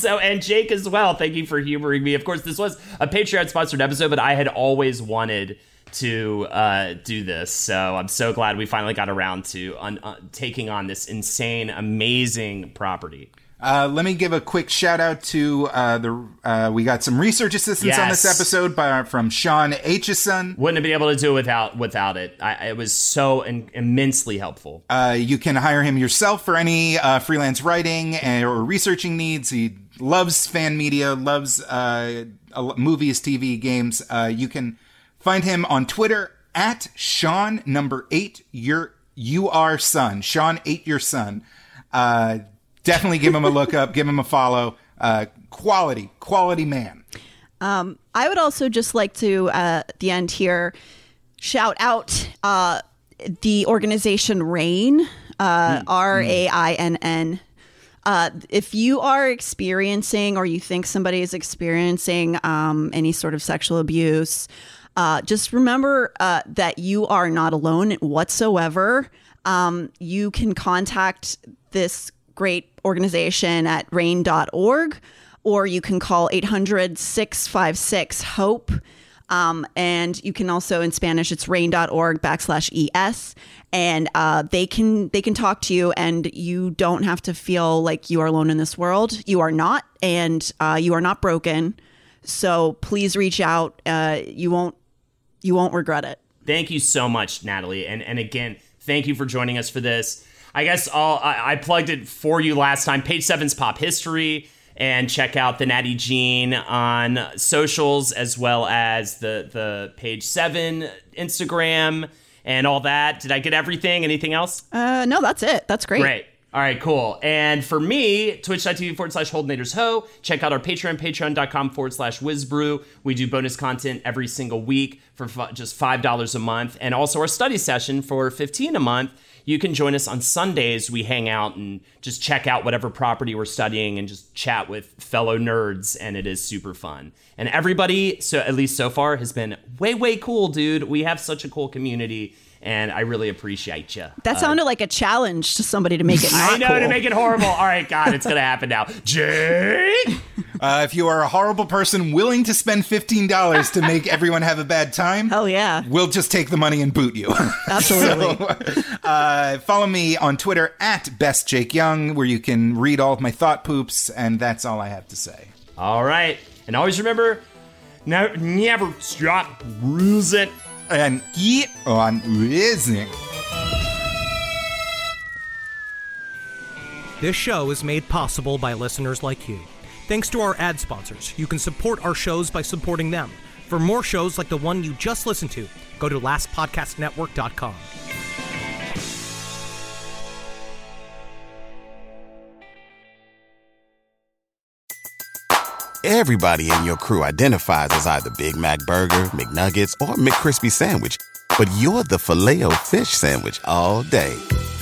So, and Jake as well. Thank you for humoring me. Of course, this was a Patreon sponsored episode, but I had always wanted to uh, do this. So I'm so glad we finally got around to un- uh, taking on this insane, amazing property. Uh, let me give a quick shout out to uh, the. Uh, we got some research assistance on this episode by, from Sean Aitchison. Wouldn't have been able to do it without without it. I, it was so in- immensely helpful. Uh, you can hire him yourself for any uh, freelance writing and, or researching needs. He loves fan media, loves uh, movies, TV, games. Uh, you can find him on Twitter at Sean number eight. Your you are son, Sean eight your son. Definitely give him a look up, give him a follow. Uh, quality, quality man. I would also just like to, uh, at the end here, shout out uh, the organization RAINN, uh, R A I N N. Uh, if you are experiencing or you think somebody is experiencing um, any sort of sexual abuse, uh, just remember uh, that you are not alone whatsoever. Um, you can contact this great organization at rainn.org or you can call 800 656 HOPE. Um, and you can also in Spanish, it's rainn.org backslash es. And uh, they can they can talk to you, and you don't have to feel like you are alone in this world. You are not, and uh, you are not broken. So please reach out. Uh, you won't you won't regret it. Thank you so much, Natalie. And and again, thank you for joining us for this. I guess I'll, I, I plugged it for you last time. Page seven's pop history, and check out the Natty Jean on socials as well as the the page seven Instagram and all that. Did I get everything? Anything else? Uh, no, that's it. That's great. Great. All right, cool. And for me, twitch.tv forward slash Holdenators Ho. Check out our Patreon, patreon.com forward slash Wizbru. We do bonus content every single week for f- just $5 a month. And also our study session for 15 a month. You can join us on Sundays. We hang out and just check out whatever property we're studying and just chat with fellow nerds. And it is super fun. And everybody, so at least so far, has been way, way cool, dude. We have such a cool community. And I really appreciate you. That uh, sounded like a challenge to somebody to make it not I know cool. to make it horrible. All right, God, it's gonna happen now. Jake, Uh, if you are a horrible person willing to spend $15 to make everyone have a bad time, Hell yeah. we'll just take the money and boot you. Absolutely. uh, follow me on Twitter at Best Jake Young, where you can read all of my thought poops, and that's all I have to say. All right, and always remember, no, never stop bruising. And keep on listening. This show is made possible by listeners like you. Thanks to our ad sponsors, you can support our shows by supporting them. For more shows like the one you just listened to, go to lastpodcastnetwork.com. Everybody in your crew identifies as either Big Mac Burger, McNuggets, or McCrispy Sandwich. But you're the filet fish Sandwich all day.